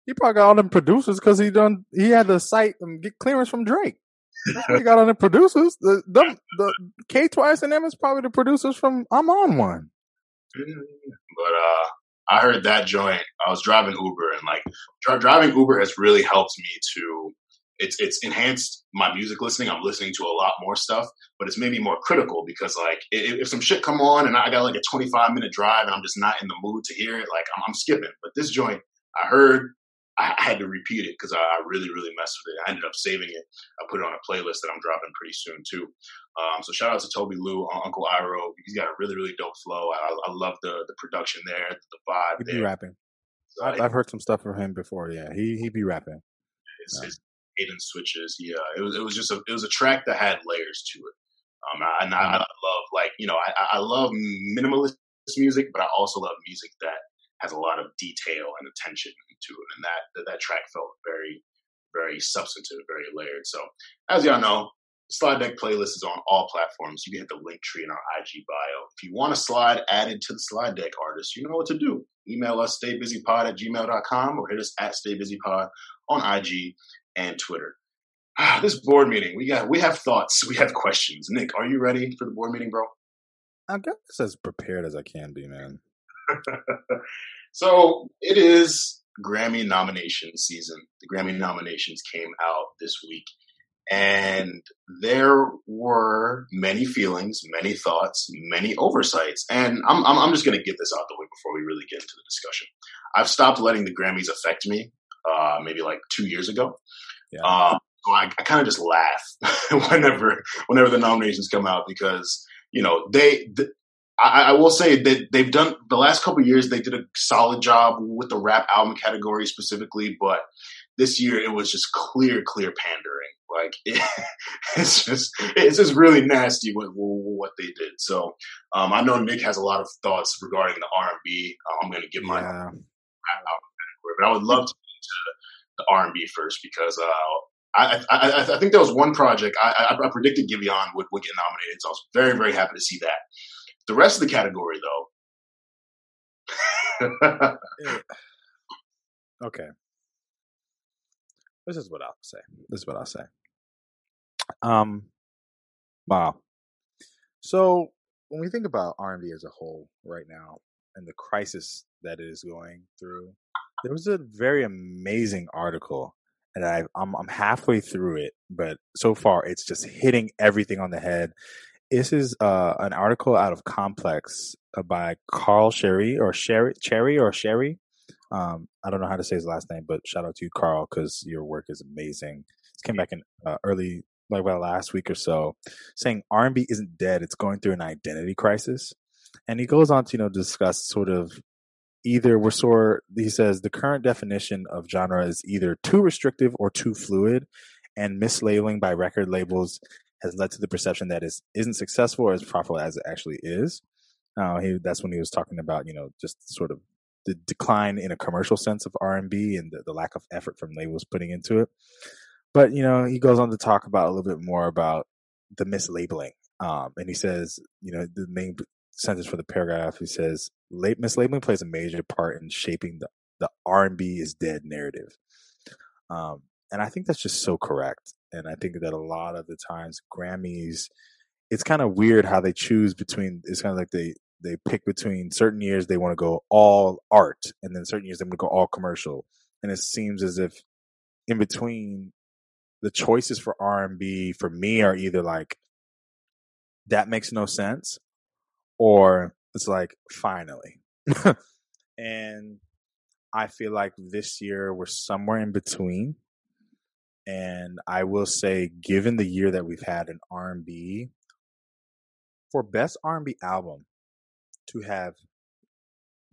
He probably got all them producers because he done he had to site and get clearance from Drake. he got all the producers. The the, K Twice and them is probably the producers from I'm on one. But uh I heard that joint. I was driving Uber and like driving Uber has really helped me to it's it's enhanced my music listening. I'm listening to a lot more stuff, but it's made me more critical because like if, if some shit come on and I got like a 25 minute drive and I'm just not in the mood to hear it, like I'm, I'm skipping. But this joint, I heard, I had to repeat it because I, I, really really messed with it. I ended up saving it. I put it on a playlist that I'm dropping pretty soon too. Um, so shout out to Tobi Lou, Uncle Iroh. He's got a really really dope flow. I, I love the the production there, the vibe. He be rapping. So I've, I've, heard some stuff from him before. Yeah, he he be rapping. It's, it's, hidden switches. Yeah, it was it was just a it was a track that had layers to it. Um, and I, I, love like you know I, I love minimalist music, but I also love music that has a lot of detail and attention to it, and that that, track felt very very substantive, very layered. So as y'all know, slide deck playlist is on all platforms. You can hit the Linktree in our IG bio. If you want a slide added to the slide deck artist, you know what to do. Email us staybusypod at gmail.com or hit us at staybusypod on IG and Twitter. Ah, this board meeting, we got we have thoughts, we have questions. Nick, are you ready for the board meeting, bro? I guess as prepared as I can be, man. so it is Grammy nomination season. The Grammy nominations came out this week, And there were many feelings, many thoughts, many oversights. And I'm, I'm, I'm just going to get this out the way before we really get into the discussion. I've stopped letting the Grammys affect me, uh, maybe like two years ago. Yeah. Uh, so I, I kind of just laugh whenever, whenever the nominations come out because, you know, they, the, I, I, will say that they've done the last couple years. They did a solid job with the rap album category specifically, but this year it was just clear, clear pandering. Like it, it's just it's just really nasty what what they did. So um, I know Nick has a lot of thoughts regarding the R and B. Uh, I'm going to give my yeah. rap album category, but I would love to get into the R and B first because uh, I, I, I, think there was one project I, I, predicted Giveon would, would get nominated, so I was very, very happy to see that. The rest of the category, though. okay. This is what I'll say. This is what I'll say. Um, wow. So when we think about R&B as a whole right now and the crisis that it is going through, there was a very amazing article and I, I'm, I'm halfway through it, but so far it's just hitting everything on the head. This is uh, an article out of Complex uh, by Carl Sherry or Sherry Cherry or Sherry. Um, I don't know how to say his last name, but shout out to you, Carl, because your work is amazing. It came back in uh, early, like about last week or so, saying R&B isn't dead; it's going through an identity crisis. And he goes on to you know discuss sort of either we're sort. He says the current definition of genre is either too restrictive or too fluid, and mislabeling by record labels has led to the perception that is isn't successful or as profitable as it actually is. Uh, he, that's when he was talking about you know just sort of the decline in a commercial sense of R and B and the, the lack of effort from labels putting into it. But you know he goes on to talk about a little bit more about the mislabeling, um, and he says you know the main sentence for the paragraph he says mislabeling plays a major part in shaping the the R and B is dead narrative. Um, and I think that's just so correct. And I think that a lot of the times Grammys, it's kind of weird how they choose between. It's kind of like they they pick between certain years they want to go all art, and then certain years they want to go all commercial. And it seems as if in between the choices for R and B for me are either like that makes no sense, or it's like finally. and I feel like this year we're somewhere in between and I will say, given the year that we've had in R and B, for best R and B album, to have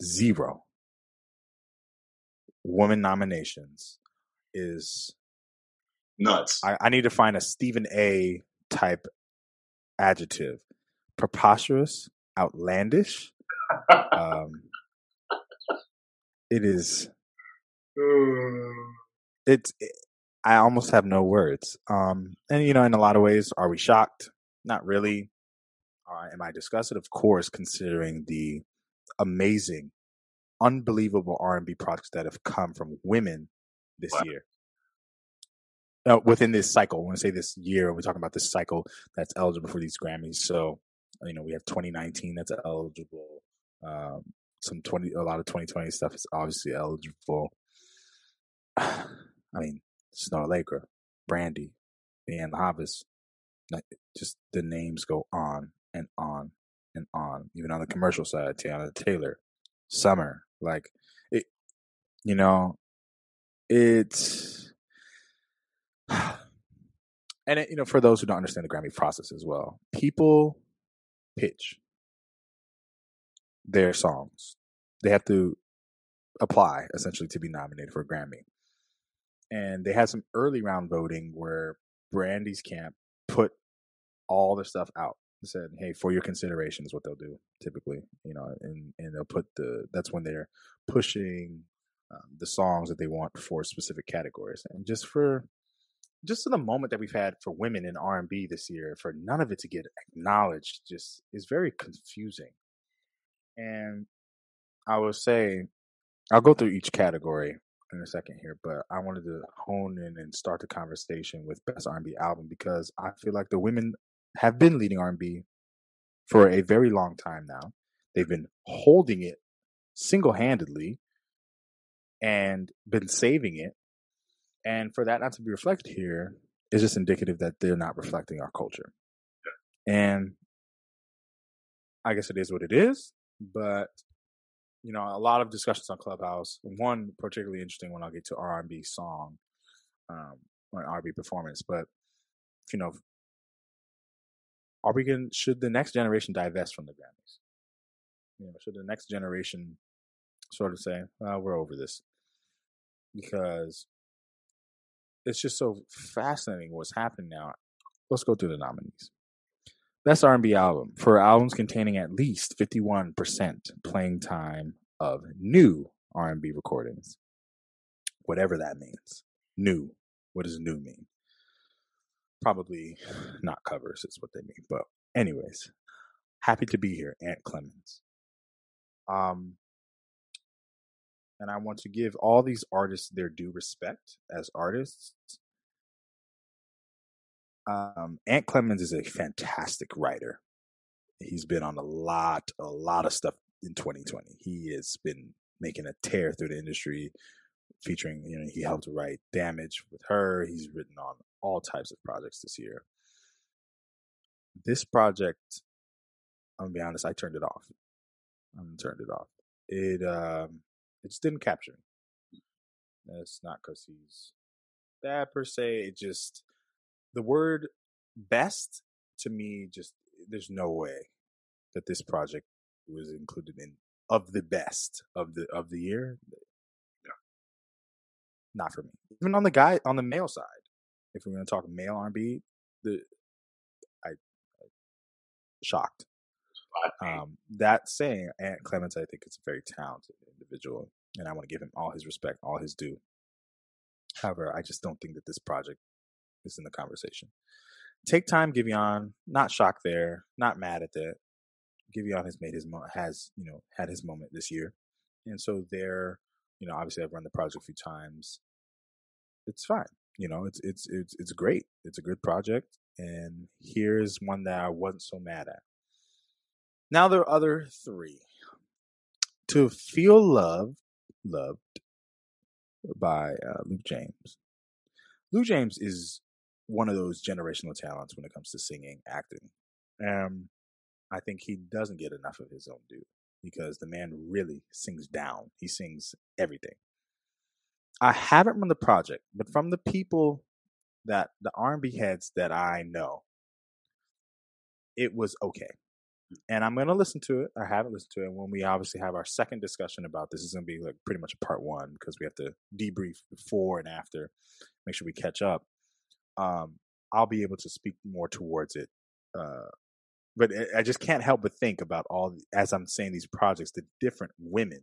zero woman nominations is nuts. I, I need to find a Stephen A. type adjective: preposterous, outlandish. um, it is. It's. It, I almost have no words. Um, and you know, in a lot of ways, are we shocked? Not really. Uh, am I disgusted? Of course, considering the amazing, unbelievable R and B products that have come from women this wow. year. Uh, within this cycle, when I say this year, we're talking about this cycle that's eligible for these Grammys. So, you know, we have 2019 that's eligible. Um, some 20, a lot of 2020 stuff is obviously eligible. I mean, Snoh Aalegra, Brandy, and Havas. Like, just the names go on and on and on. Even on the commercial side, Teyana Taylor, Summer, like it. You know, it's and it, you know for those who don't understand the Grammy process as well, people pitch their songs. They have to apply essentially to be nominated for a Grammy and they had some early round voting where Brandy's camp put all the stuff out. They said, "Hey, for your consideration is what they'll do typically, you know, and and they'll put the that's when they're pushing um, the songs that they want for specific categories, and just for just in the moment that we've had for women in R and B this year, for none of it to get acknowledged, just is very confusing. And I will say, I'll go through each category in a second here, but I wanted to hone in and start the conversation with best R&B album because I feel like the women have been leading R&B for a very long time now. They've been holding it single-handedly and been saving it. And for that not to be reflected here is just indicative that they're not reflecting our culture. And I guess it is what it is, but you know, a lot of discussions on Clubhouse. One particularly interesting one I'll get to R&B song, um, or R&B performance. But you know, are we going? Should the next generation divest from the Grammys? You know, should the next generation sort of say, well, "We're over this," because it's just so fascinating what's happening now. Let's go through the nominees. Best R&B album for albums containing at least 51% playing time of new R&B recordings. Whatever that means. New. What does new mean? Probably not covers is what they mean. But anyways, happy to be here, Ant Clemens. Um and I want to give all these artists their due respect as artists um, Ant Clemens is a fantastic writer. He's been on a lot, a lot of stuff in 2020. He has been making a tear through the industry, featuring, you know, he helped write Damage with her. He's written on all types of projects this year. This project, I'm gonna be honest, I turned it off. I turned it off. It um, it just didn't capture me. It's not because he's bad per se. It just the word best to me just there's no way that this project was included in of the best of the of the year. No. Not for me. Even on the guy on the male side, if we're going to talk male R&B, the I, I shocked. Um, that saying, Ant Clemens, I think is a very talented individual, and I want to give him all his respect, all his due. However, I just don't think that this project is in the conversation. Take time, Giveon. Not shocked there. Not mad at that. Giveon has made his mo- has you know had his moment this year, and so there, you know, obviously I've run the project a few times. It's fine. You know, it's it's it's it's great. It's a good project, and here's one that I wasn't so mad at. Now there are other three. To feel loved, loved by uh, Luke James. Luke James is one of those generational talents when it comes to singing, acting. Um, I think he doesn't get enough of his own due because the man really sings down. He sings everything. I haven't run the project, but from the people that the R&B heads that I know, it was okay. And I'm going to listen to it. I haven't listened to it. When we obviously have our second discussion about this, is going to be like pretty much a part one because we have to debrief before and after, make sure we catch up um, I'll be able to speak more towards it. Uh, but I just can't help but think about all as I'm saying these projects, the different women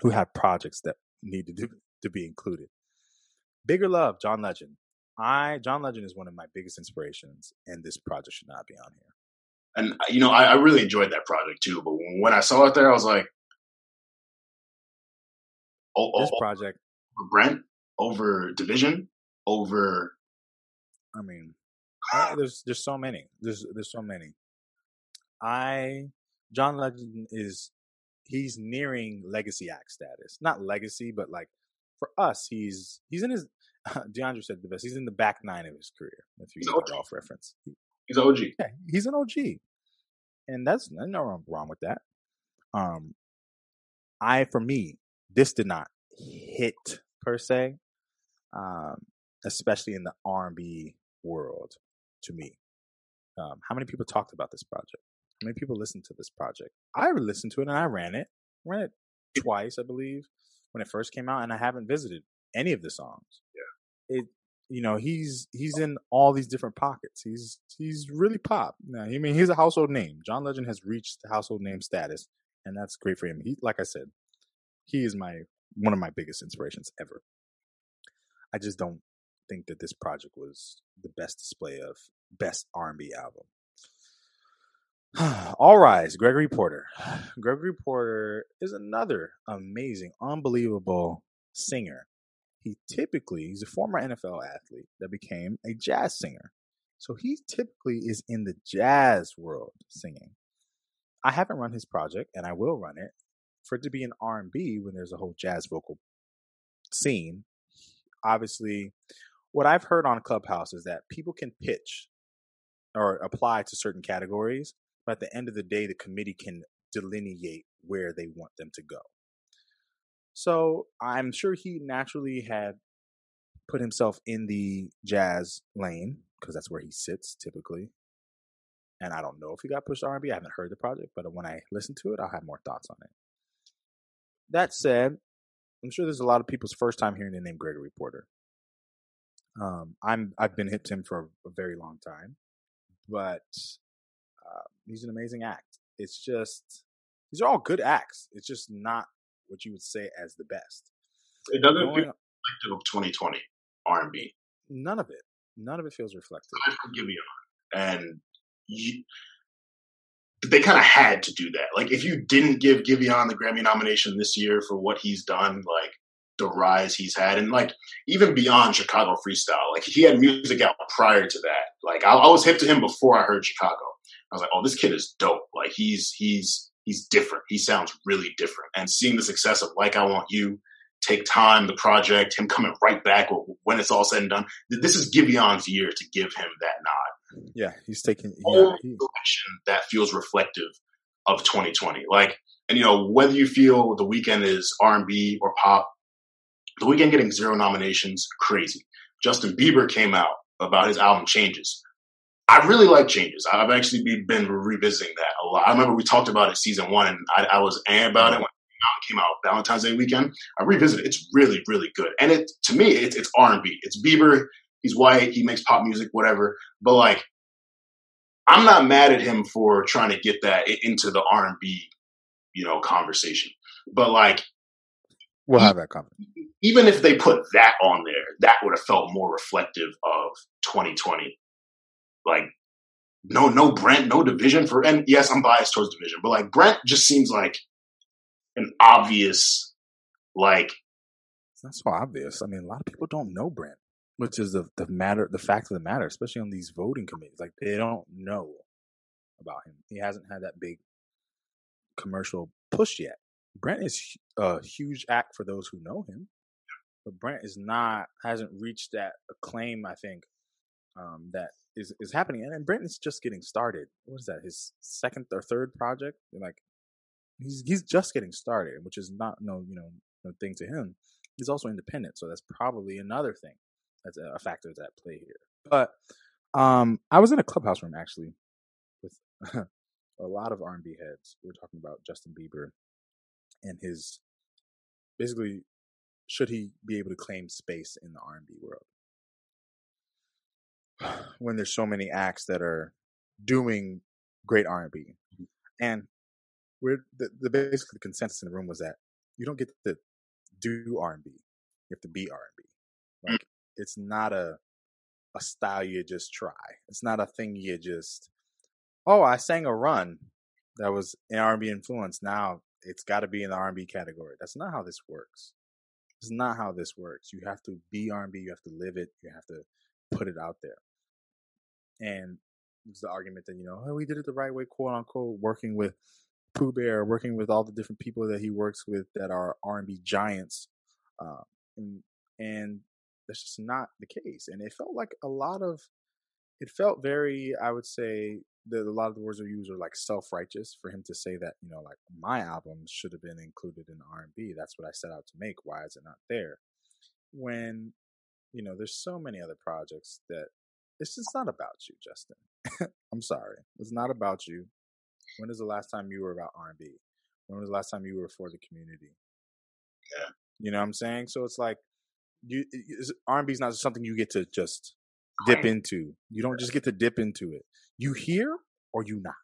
who have projects that need to do, to be included. Bigger Love, John Legend. I John Legend is one of my biggest inspirations, and this project should not be on here. And you know, I, I really enjoyed that project too. But when I saw it there, I was like, "Oh, this oh, project over Brent, over dvsn, over I mean, I, there's there's so many. There's there's so many. I John Legend is he's nearing legacy act status. Not legacy, but like for us, he's he's in his. DeAndre said the best. He's in the back nine of his career. If you get golf reference, he's OG. Yeah, he's an OG, and that's no wrong wrong with that. Um, I for me, this did not hit per se, um, especially in the R and B world to me. Um, how many people talked about this project? How many people listened to this project? I listened to it and I ran it. Ran it twice, I believe, when it first came out, and I haven't visited any of the songs. Yeah. It you know, he's he's in all these different pockets. He's he's really pop. Now, I mean, he's a household name. John Legend has reached household name status, and that's great for him. He, like I said, he is my one of my biggest inspirations ever. I just don't think that this project was the best display of best R&B album. All Rise, Gregory Porter. Gregory Porter is another amazing, unbelievable singer. He typically, he's a former NFL athlete that became a jazz singer. So he typically is in the jazz world singing. I haven't run his project and I will run it for it to be an R&B when there's a whole jazz vocal scene. Obviously, what I've heard on Clubhouse is that people can pitch or apply to certain categories, but at the end of the day, the committee can delineate where they want them to go. So I'm sure he naturally had put himself in the jazz lane because that's where he sits typically. And I don't know if he got pushed R&B. I haven't heard the project, but when I listen to it, I'll have more thoughts on it. That said, I'm sure there's a lot of people's first time hearing the name Gregory Porter. Um, I'm I've been hip to him for a very long time, but uh, he's an amazing act. It's just these are all good acts. It's just not what you would say as the best. It doesn't Going, feel reflective of 2020 R&B. None of it. None of it feels reflective. I forgive you, and you, they kind of had to do that. Like, if you didn't give Giveon the Grammy nomination this year for what he's done, like the rise he's had, and like even beyond Chicago freestyle, like he had music out prior to that. Like, I, I was hip to him before I heard Chicago. I was like, oh, this kid is dope. Like, he's he's he's different. He sounds really different. And seeing the success of Like I Want You, Take Time, the project, him coming right back when it's all said and done. This is Giveon's year to give him that nod. Yeah, he's taking yeah, he, direction that feels reflective of 2020. Like, and you know, whether you feel the Weeknd is R&B or pop, the Weeknd getting zero nominations, crazy. Justin Bieber came out about his album Changes. I really like Changes. I've actually been revisiting that a lot. I remember we talked about it season one, and I, I was a about it when it came out Valentine's Day weekend. I revisited. It's really, really good. And it to me, it's it's R and B. It's Bieber. He's white. He makes pop music, whatever. But like, I'm not mad at him for trying to get that into the R and B, you know, conversation. But like, we'll have that conversation. Even if they put that on there, that would have felt more reflective of 2020. Like, no, no Brent, no dvsn for. And yes, I'm biased towards dvsn, but like Brent just seems like an obvious like it's not so obvious. I mean, a lot of people don't know Brent, which is the the matter, the fact of the matter, especially on these voting committees. Like they don't know about him. He hasn't had that big commercial push yet. Brent is a huge act for those who know him, but Brent is not hasn't reached that acclaim. I think um, that is is happening, and, and Brent is just getting started. What is that? His second or third project? Like he's he's just getting started, which is not no you know no thing to him. He's also independent, so that's probably another thing that's a, factor that's at play here. But um, I was in a clubhouse room actually with a lot of R and B heads. We were talking about Justin Bieber and his basically should he be able to claim space in the R and B world when there's so many acts that are doing great R and B, and we're the, the basically the consensus in the room was that you don't get to do R and B. You have to be R and B. Mm. Like it's not a a style you just try. It's not a thing you just oh I sang a run that was an R and B influence. Now it's got to be in the R and B category. That's not how this works. It's not how this works. You have to be R and B. You have to live it. You have to put it out there. And it's the argument that you know, oh, we did it the right way, quote unquote, working with Poo Bear, working with all the different people that he works with that are R and B giants, uh, and, and that's just not the case. And it felt like a lot of, it felt very, I would say, that a lot of the words are used are like self righteous for him to say that you know like my albums should have been included in R and B. That's what I set out to make. Why is it not there? When you know there's so many other projects that it's just not about you, Justin. I'm sorry, it's not about you. When is the last time you were about R and B? When was the last time you were for the community? Yeah. You know what I'm saying? So it's like you R and B is not something you get to just dip into. You don't just get to dip into it. You hear or you not.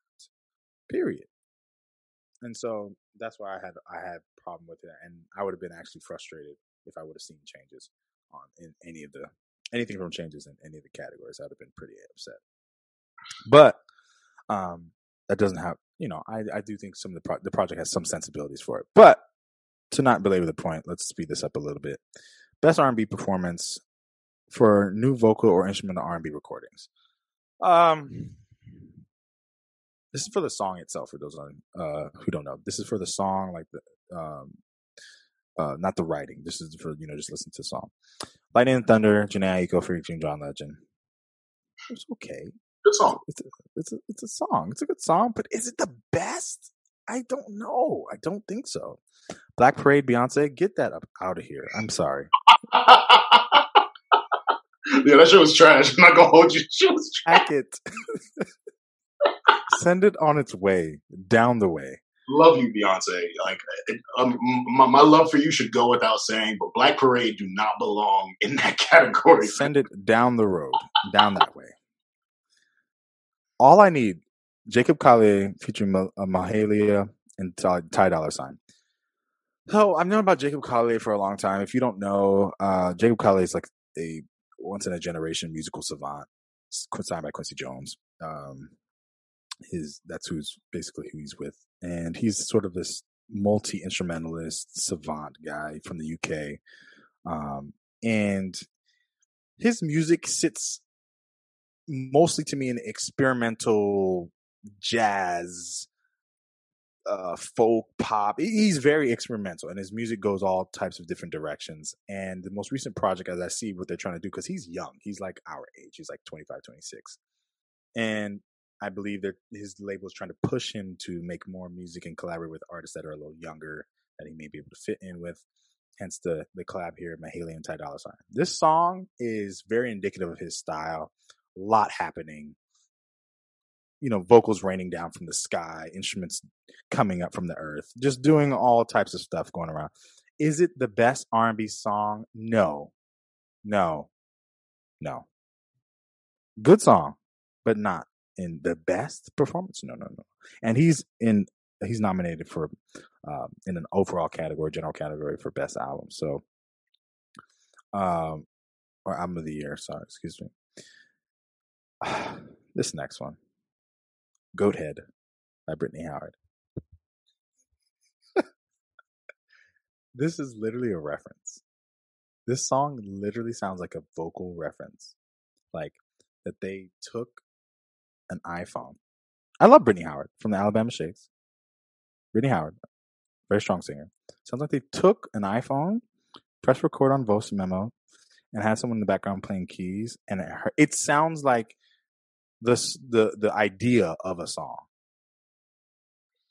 Period. And so that's why I had I had problem with it, and I would have been actually frustrated if I would have seen changes on in any of the anything from changes in any of the categories. I'd have been pretty upset. But um, that doesn't have you know I I do think some of the pro- the project has some sensibilities for it, but to not belabor the point, let's speed this up a little bit. Best R&B performance for new vocal or instrumental R&B recordings. Um, this is for the song itself. For those on, uh, who don't know, this is for the song, like the um, Uh, not the writing. This is for you know just listen to the song. Lightning and Thunder, Jhené Aiko featuring John Legend. It's okay. Good song. It's a, it's a it's a song. It's a good song, but is it the best? I don't know. I don't think so. Black Parade, Beyonce, get that up out of here. I'm sorry. yeah, that shit was trash. I'm not gonna hold you. Shit was trash. Pack it. Send it on its way, down the way. Love you, Beyonce. Like, um, my, my love for you should go without saying, but Black Parade do not belong in that category. Send it down the road, down that way. All I need, Jacob Collier featuring uh, Mahalia and Ty Dolla Sign. So I've known about Jacob Collier for a long time. If you don't know, uh, Jacob Collier is like a once in a generation musical savant, signed by Quincy Jones. Um, his that's who's basically who he's with, and he's sort of this multi instrumentalist savant guy from the UK, um, and his music sits mostly to me in experimental jazz uh, folk pop. He's very experimental, and his music goes all types of different directions. And the most recent project, as I see what they're trying to do, because he's young, he's like our age, he's like 25, 26. And I believe that his label is trying to push him to make more music and collaborate with artists that are a little younger that he may be able to fit in with. Hence the the collab here, Mahalia and Ty Dolla Sign. This song is very indicative of his style. A lot happening you know, vocals raining down from the sky, instruments coming up from the earth, just doing all types of stuff going around. Is it the best R&B song? No. No. No. Good song, but not in the best performance. No, no, no. And he's in he's nominated for um, in an overall category, general category for best album. So um or album of the year, sorry, excuse me. this next one. Goathead by Brittany Howard. this is literally a reference. This song literally sounds like a vocal reference. Like that they took an iPhone. I love Brittany Howard from the Alabama Shakes. Brittany Howard, very strong singer. Sounds like they took an iPhone, pressed record on voice memo, and had someone in the background playing keys, and it, it sounds like the the the idea of a song.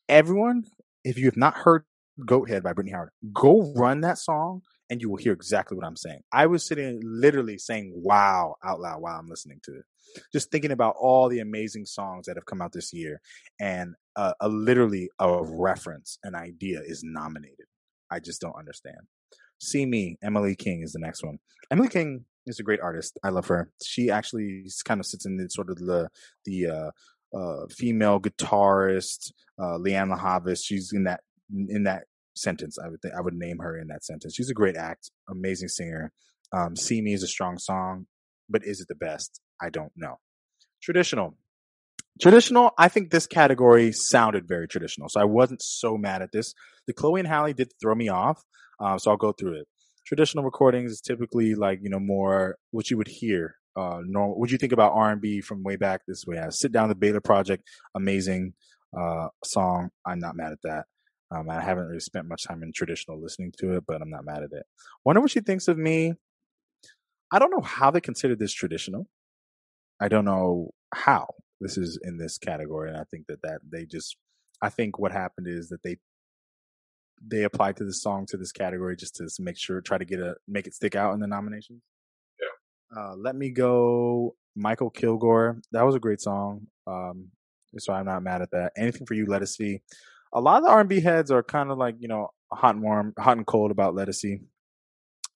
Everyone, if you have not heard "Goathead" by Brittany Howard, go run that song and you will hear exactly what I'm saying. I was sitting literally saying "Wow" out loud while I'm listening to it, just thinking about all the amazing songs that have come out this year, and uh, a literally a reference, an idea is nominated. I just don't understand. See Me, Emily King is the next one. Emily King is a great artist. I love her. She actually kind of sits in the, sort of the the uh, uh, female guitarist, uh, Lianne La Havas. She's in that in that sentence. I would think I would name her in that sentence. She's a great act, amazing singer. Um, See Me is a strong song, but is it the best? I don't know. Traditional. Traditional, I think this category sounded very traditional. So I wasn't so mad at this. The Chloe and Halle did throw me off. Uh, so I'll go through it traditional recordings is typically like you know more what you would hear uh normal what you think about r&b from way back this way? I sit down the Baylor project amazing uh song. I'm not mad at that. Um i haven't really spent much time in traditional listening to it but i'm not mad at it. Wonder what she thinks of me. I don't know how they consider this traditional. I don't know how this is in this category and i think that that they just i think what happened is that they they applied to this song to this category just to make sure try to get a make it stick out in the nominations. Yeah. Uh, Let Me Go, Mykal Kilgore. That was a great song. Um, so I'm not mad at that. Anything for you, Ledisi. A lot of the R&B heads are kind of like you know hot and warm, hot and cold about Ledisi.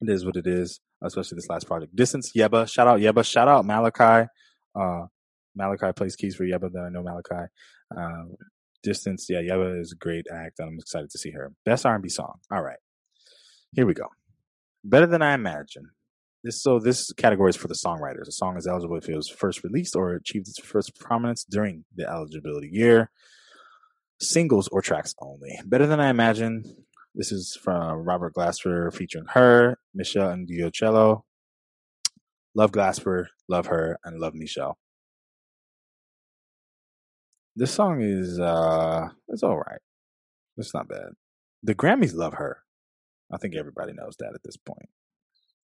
It is what it is, especially this last project. Distance, Yebba. Shout out Yebba. Shout out Malachi. Uh, Malachi plays keys for Yebba. That I know Malachi. Um, Distance, yeah, Yebba is a great act. and I'm excited to see her. Best R&B song. All right, here we go. Better than I imagine. This so this category is for the songwriters. A song is eligible if it was first released or achieved its first prominence during the eligibility year. Singles or tracks only. Better than I imagine. This is from Robert Glasper featuring H.E.R., Michelle and Diocello. Love Glasper, love her, and love Meshell this song is uh it's all right. It's not bad. The Grammys love her. I think everybody knows that at this point.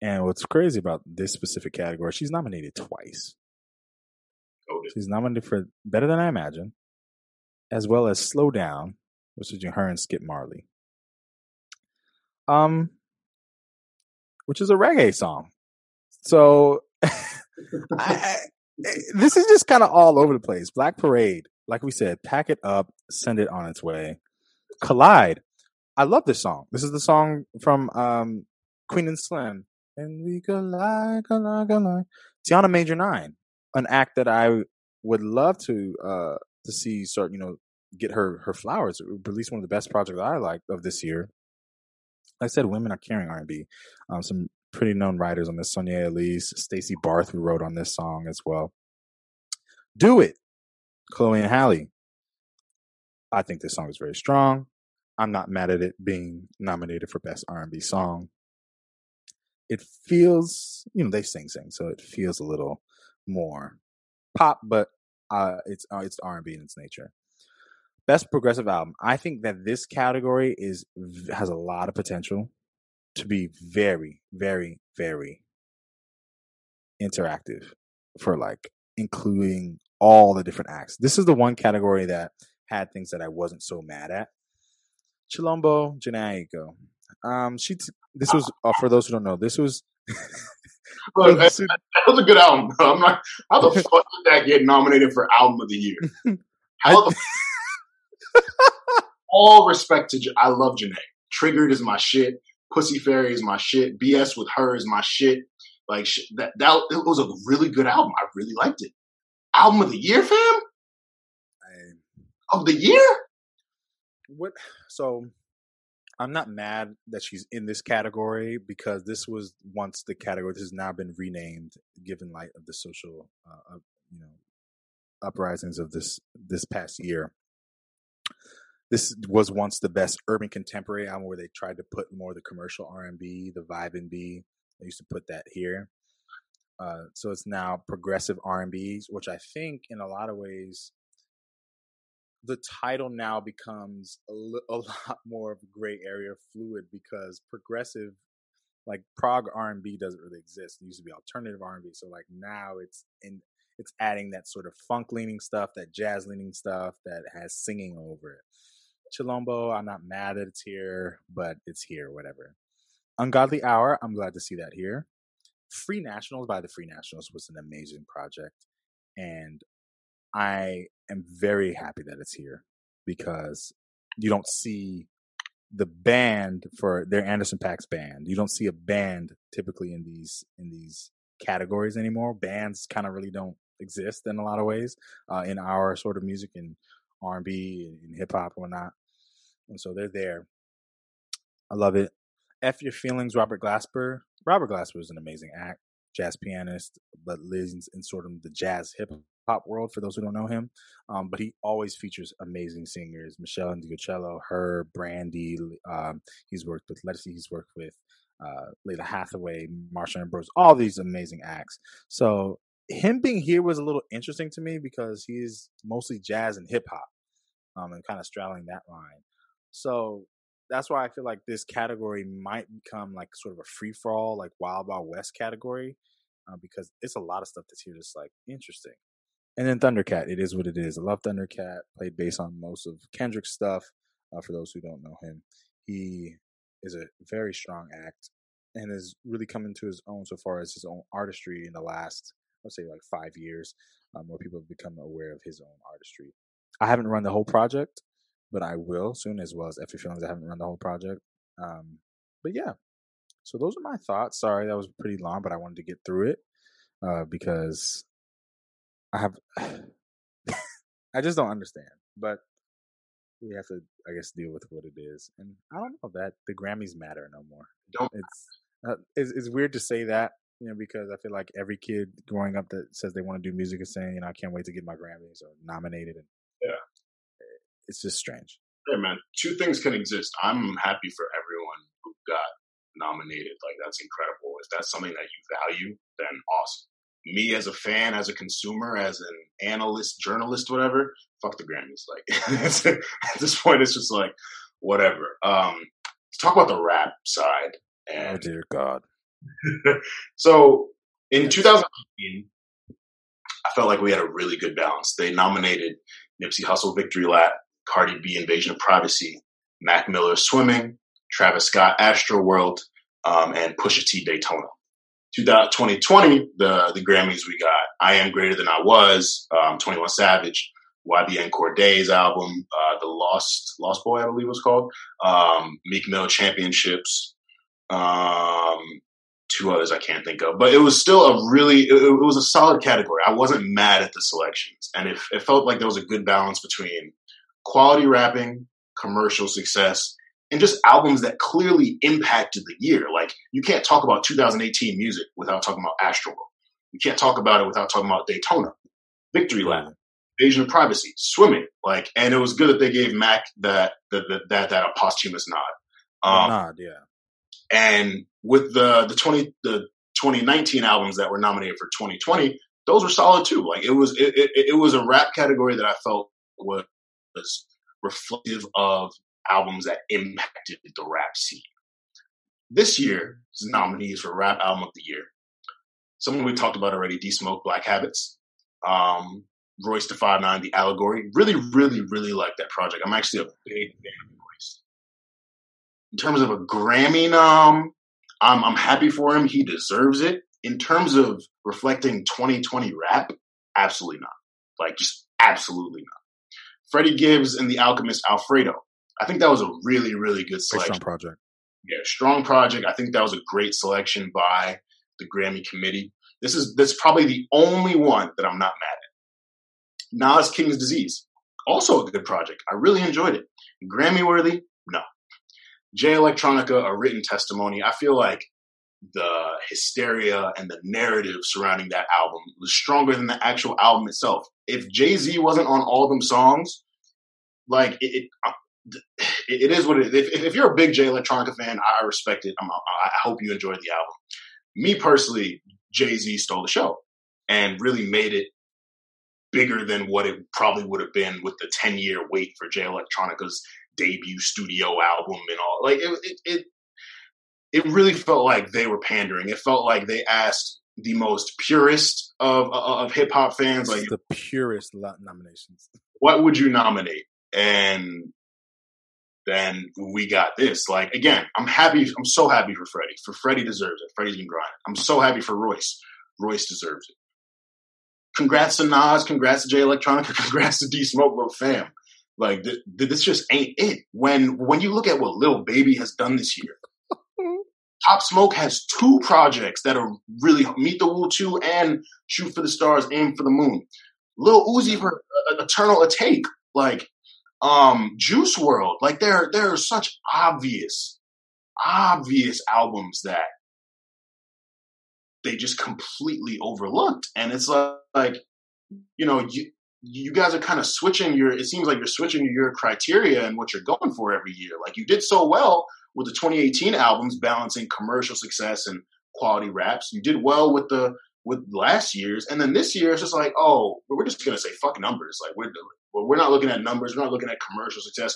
And what's crazy about this specific category, she's nominated twice. She's nominated for Better Than I Imagine, as well as Slow Down, which is H.E.R. and Skip Marley. Um, which is a reggae song. So I, I, this is just kind of all over the place. Black Parade, like we said, pack it up, send it on its way. Collide. I love this song. This is the song from um, Queen and Slim. And we collide, collide, collide. Tiana Major Nine, an act that I would love to uh, to see start, you know, get her her flowers. Release one of the best projects I like of this year. Like I said, women are carrying R and B. Um, some pretty known writers on this: Sonia Elise, Stacy Barthe, who wrote on this song as well. Do it, Chloe and Halle. I think this song is very strong. I'm not mad at it being nominated for best R&B song. It feels, you know, they sing sing, so it feels a little more pop, but uh, it's uh, it's R&B in its nature. Best progressive album. I think that this category is has a lot of potential to be very, very, very interactive for like including all the different acts. This is the one category that had things that I wasn't so mad at. Chilombo Jhené Aiko. Um, she t- this was uh, for those who don't know. This was. Look, that, that, was a good album. I'm not. How the fuck did that get nominated for album of the year? How the, all respect to. I love Jhené. Triggered is my shit. Pussy Fairy is my shit. BS with H.E.R. is my shit. Like that. That it was a really good album. I really liked it. Album of the year, fam. I, of the year what so I'm not mad that she's in this category because this was once the category. This has now been renamed, given light of the social, uh, you know, uprisings of this this past year. This was once the best urban contemporary album where they tried to put more of the commercial R and B, the vibe and B. They used to put that here. Uh, so it's now progressive R and B, which I think in a lot of ways the title now becomes a, li- a lot more of a gray area fluid because progressive like prog r&b doesn't really exist. It used to be alternative r&b so like now it's in it's adding that sort of funk leaning stuff that jazz leaning stuff that has singing over it. Chilombo i'm not mad that it's here but it's here whatever. Ungodly hour i'm glad to see that here free nationals by the free nationals was an amazing project and I am very happy that it's here because you don't see the band for their Anderson .Paak's band. You don't see a band typically in these in these categories anymore. Bands kind of really don't exist in a lot of ways uh, in our sort of music and R and B and hip hop and whatnot. And so they're there. I love it. F your feelings, Robert Glasper. Robert Glasper is an amazing act, jazz pianist, but lives in sort of the jazz hip hop world for those who don't know him. Um, but he always features amazing singers: Meshell Ndegeocello, H.E.R., Brandy. Um, he's worked with Let's see, he's worked with uh, Lalah Hathaway, Marsha Ambrosius, all these amazing acts. So him being here was a little interesting to me because he's mostly jazz and hip hop, um, and kind of straddling that line. So that's why I feel like this category might become like sort of a free for all, like Wild Wild West category, uh, because it's a lot of stuff that's here that's like interesting. And then Thundercat, it is what it is. I love Thundercat. Played bass on most of Kendrick's stuff. Uh, for those who don't know him, he is a very strong act and is really coming to his own so far as his own artistry in the last, I'd say, like five years, um, where people have become aware of his own artistry. I haven't run the whole project, but I will soon, as well as F Feelings. I haven't run the whole project. Um, but yeah, so those are my thoughts. Sorry, that was pretty long, but I wanted to get through it uh, because I have, I just don't understand. But we have to, I guess, deal with what it is. And I don't know that the Grammys matter no more. Don't. It's uh, it's, it's weird to say that, you know, because I feel like every kid growing up that says they want to do music is saying, you know, I can't wait to get my Grammys or nominated. And it's just strange. Hey man, two things can exist. I'm happy for everyone who got nominated. Like that's incredible. If that's something that you value, then awesome me as a fan, as a consumer, as an analyst, journalist, whatever, fuck the Grammys. Like at this point, it's just like whatever. Um, talk about the rap side. Oh dear God. so in 2018, I felt like we had a really good balance. They nominated Nipsey Hussle Victory Lap, Cardi B Invasion of Privacy, Mac Miller Swimming, Travis Scott Astroworld, um, and Pusha T Daytona. 2020, the the Grammys we got I Am Greater Than I Was, um, 21 Savage, YBN Cordae's album, uh, The Lost Lost Boy, I believe it was called, um, Meek Mill Championships, um, two others I can't think of, but it was still a really it, it was a solid category. I wasn't mad at the selections, and it, it felt like there was a good balance between quality rapping, commercial success, and just albums that clearly impacted the year. Like you can't talk about 2018 music without talking about Astroworld. You can't talk about it without talking about Daytona, Victory Lap, Invasion of Privacy, Swimming. Like, and it was good that they gave Mac that that that that, that a posthumous nod. Um, nod, yeah. and with the the 20 the 2019 albums that were nominated for 2020, those were solid too. Like it was it, it, it was a rap category that I felt was, was reflective of albums that impacted the rap scene. This year's nominees for Rap Album of the Year. Someone we talked about already, D Smoke, Black Habits. Um, Royce da Five Nine, The Allegory. Really, really, really like that project. I'm actually a big fan of Royce. In terms of a Grammy nom, I'm, I'm happy for him. He deserves it. In terms of reflecting 2020 rap, absolutely not. Like, just absolutely not. Freddie Gibbs and The Alchemist Alfredo. I think that was a really, really good selection. strong project. Yeah, strong project. I think that was a great selection by the Grammy committee. This is this is probably the only one that I'm not mad at. Nas King's Disease, also a good project. I really enjoyed it. Grammy worthy? No. Jay Electronica, a written testimony. I feel like the hysteria and the narrative surrounding that album was stronger than the actual album itself. If Jay Z wasn't on all them songs, like it, it, uh, it is what it is. If, if you're a big Jay Electronica fan, I respect it. I'm, I hope you enjoyed the album. Me personally, Jay Z stole the show and really made it bigger than what it probably would have been with the 10 year wait for Jay Electronica's debut studio album and all. Like it, it, it, it really felt like they were pandering. It felt like they asked the most purest of of hip hop fans, like the purest nominations. What would you nominate? And then we got this. Like again, I'm happy. I'm so happy for Freddie. For Freddie deserves it. Freddie's been grinding. I'm so happy for Royce. Royce deserves it. Congrats to Nas. Congrats to Jay Electronica. Congrats to D Smoke, but fam, like th- th- this just ain't it. When when you look at what Lil Baby has done this year, Pop Smoke has two projects that are really Meet the Woo 2 and Shoot for the Stars, Aim for the Moon. Lil Uzi Vert Eternal Atake. Like um Juice WRLD. Like there there are such obvious, obvious albums that they just completely overlooked. And it's like, like you know, you you guys are kind of switching your it seems like you're switching your criteria and what you're going for every year. Like you did so well with the 2018 albums balancing commercial success and quality raps. You did well with the with last year's, and then this year it's just like, oh, we're just gonna say fuck numbers. Like we're we're not looking at numbers. We're not looking at commercial success.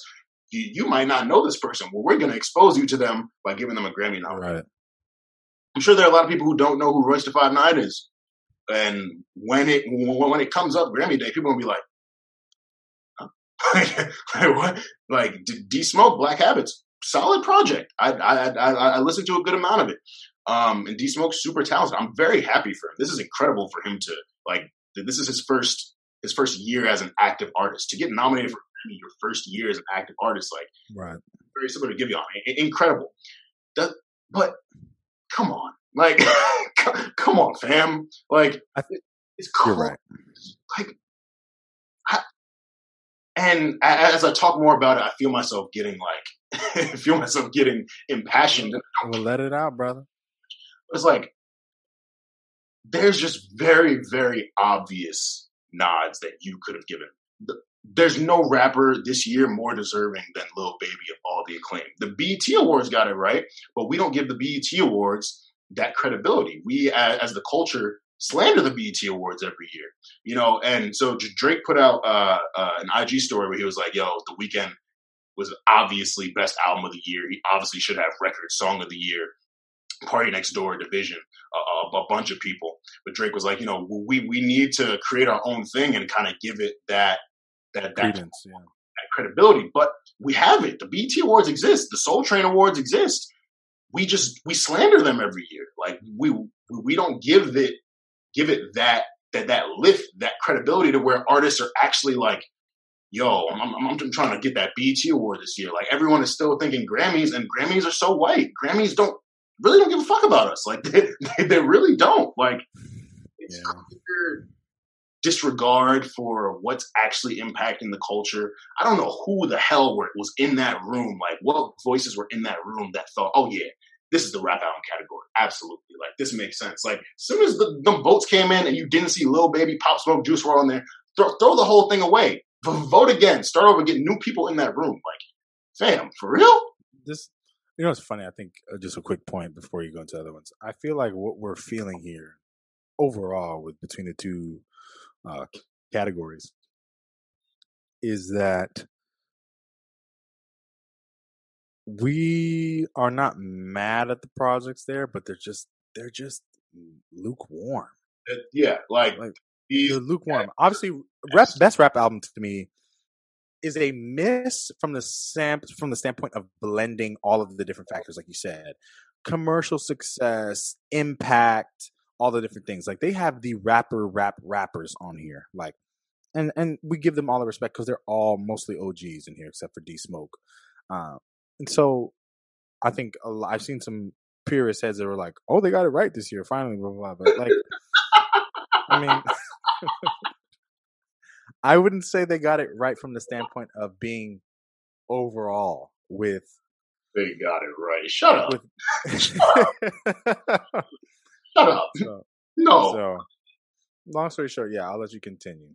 You, you might not know this person. Well, we're gonna expose you to them by giving them a Grammy nomination. Right. I'm sure there are a lot of people who don't know who Royce da Five Nine is, and when it when it comes up Grammy Day, people gonna be like, huh? like what? Like D Smoke, Black Habits, solid project. I I, I I listened to a good amount of it. Um, and D Smoke's super talented. I'm very happy for him. This is incredible for him to like. This is his first his first year as an active artist to get nominated for your first year as an active artist. Like, right? Very similar to Giveon. Incredible. That, but come on, like, come on, fam. Like, it's crazy. Right. Like, I, and as I talk more about it, I feel myself getting like, feel myself getting impassioned. Well, let it out, brother. It's like there's just very, very obvious nods that you could have given. There's no rapper this year more deserving than Lil Baby of all the acclaim. The BET Awards got it right, but we don't give the BET Awards that credibility. We, as the culture, slander the BET Awards every year, you know. And so Drake put out uh, uh, an IG story where he was like, "Yo, the Weeknd was obviously best album of the year. He obviously should have record song of the year. Party Next Door, dvsn, uh, a bunch of people. But Drake was like, you know, we we need to create our own thing and kind of give it that that that, Credence, yeah. that credibility. But we have it. The BET Awards exist. The Soul Train Awards exist. We just we slander them every year. Like we we don't give it give it that that that lift, that credibility to where artists are actually like, yo, I'm, I'm, I'm trying to get that BET award this year. Like everyone is still thinking Grammys, and Grammys are so white. Grammys don't really don't give a fuck about us. Like they, they, they really don't. Like it's yeah. clear disregard for what's actually impacting the culture. I don't know who the hell were, was in that room. Like what voices were in that room that thought, oh yeah, this is the rap album category. Absolutely. Like this makes sense. Like as soon as the, the votes came in and you didn't see Lil Baby, Pop Smoke, Juice WRLD on there, throw, throw the whole thing away. Vote again. Start over. Get new people in that room. Like, fam, for real? This you know, it's funny. I think uh, just a quick point before you go into other ones. I feel like what we're feeling here, overall, with between the two uh, categories, is that we are not mad at the projects there, but they're just they're just lukewarm. Yeah, like, like lukewarm. Obviously, rap, best rap album to me is a miss from the sam- from the standpoint of blending all of the different factors, like you said, commercial success, impact, all the different things. Like they have the rapper rap rappers on here, like, and and we give them all the respect because they're all mostly OGs in here, except for D Smoke. Uh, and so, I think lot, I've seen some purist heads that were like, "Oh, they got it right this year, finally." Blah blah. blah. But like, I mean. I wouldn't say they got it right from the standpoint of being overall with. They got it right. Shut up. With, Shut up. Shut up. So, no. So, long story short, yeah, I'll let you continue.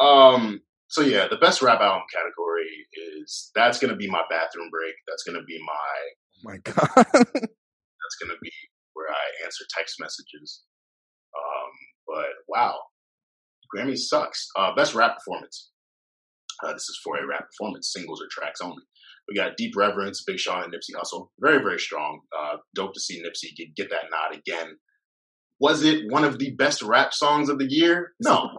Um. So yeah, the best rap album category is that's gonna be my bathroom break. That's gonna be my. Oh my god. that's gonna be where I answer text messages. Um. But wow, Grammy sucks. Uh, best rap performance. Uh, this is for a rap performance, singles or tracks only. We got Deep Reverence, Big Sean, and Nipsey Hussle. Very, very strong. Uh, dope to see Nipsey get, get that nod again. Was it one of the best rap songs of the year? No.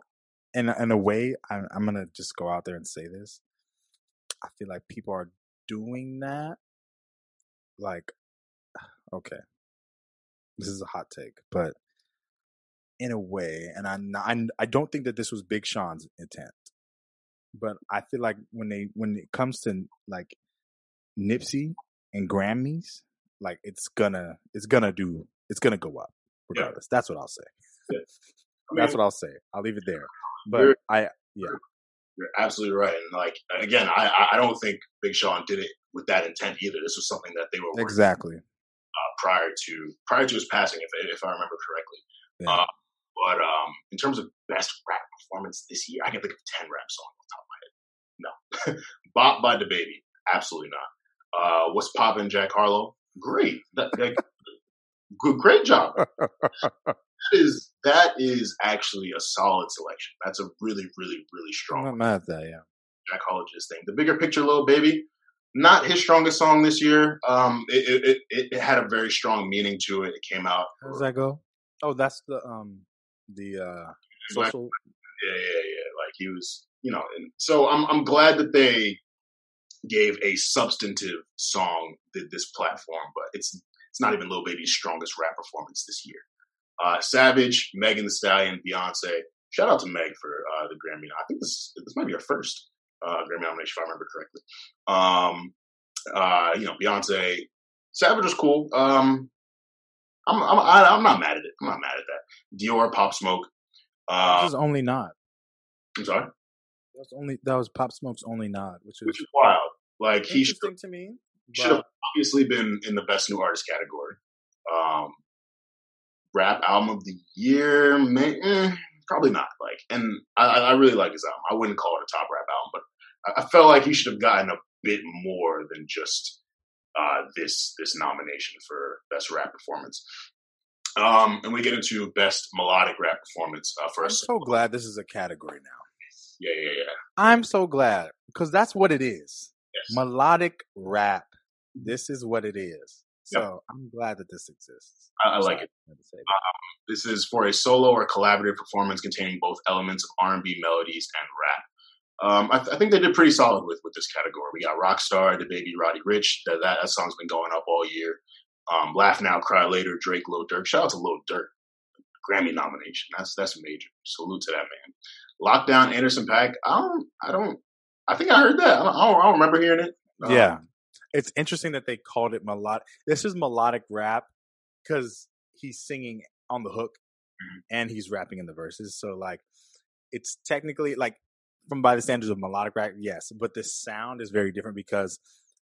In, in a way, I'm, I'm going to just go out there and say this. I feel like people are doing that. Like, okay, this is a hot take, but in a way, and I, I don't think that this was Big Sean's intent, but I feel like when they when it comes to like Nipsey and Grammys, like it's gonna it's gonna do it's gonna go up regardless. Yeah. That's what I'll say. Yeah. I mean, That's what I'll say. I'll leave it there. But I yeah. You're absolutely right. And like again, I I don't think Big Sean did it with that intent either. This was something that they were exactly uh, prior to prior to his passing, if if I remember correctly. Yeah. Uh, but um, in terms of best rap performance this year, I can think of ten rap songs on top of my head. No, Bop by DaBaby. absolutely not. Uh, What's poppin', Jack Harlow? Great, that, that, good, great job. that is that is actually a solid selection. That's a really, really, really strong. I'm not mad at that. Yeah, Jack Harlow did thing. The bigger picture, Lil Baby, not his strongest song this year. Um, it, it, it, it had a very strong meaning to it. It came out. How does that go? Oh, that's the um the uh social. Yeah, yeah, yeah. Like he was, you know, and so I'm I'm glad that they gave a substantive song this platform, but it's it's not even Lil Baby's strongest rap performance this year. Uh, Savage, Megan Thee Stallion, Beyonce. Shout out to Meg for uh, the Grammy. I think this this might be her first uh, Grammy nomination, if I remember correctly. Um, uh, you know, Beyonce, Savage was cool. Um, I'm I'm I'm not mad at it. I'm not mad at that. Dior, Pop Smoke. Uh, this is only not. I'm sorry. That was only that was Pop Smoke's only nod, which is which is wild. Like he should to me. Should have obviously been in the best new artist category. Um, rap album of the year, may, eh, probably not. Like, and I, I really like his album. I wouldn't call it a top rap album, but I, I felt like he should have gotten a bit more than just uh, this this nomination for best rap performance. Um, and we get into best melodic rap performance uh, for I'm so glad this is a category now. Yeah, yeah, yeah. I'm so glad because that's what it is. Yes. Melodic rap. This is what it is. So yep. I'm glad that this exists. I, I like it. Um, this is for a solo or collaborative performance containing both elements of R&B melodies and rap. Um, I, th- I, think they did pretty solid with with this category. We got Rockstar, DaBaby Roddy Ricch. That, that, that song's been going up all year. Um, Laugh Now, Cry Later, Drake, Lil Durk. Shout out to Lil Durk, Grammy nomination. That's that's major. Salute to that man. Lockdown, Anderson .Paak. I don't. I don't. I think I heard that. I don't, I don't, I don't remember hearing it. Um, yeah, it's interesting that they called it melodic. This is melodic rap because he's singing on the hook mm-hmm. and he's rapping in the verses. So like, it's technically like from by the standards of melodic rap, yes, but the sound is very different because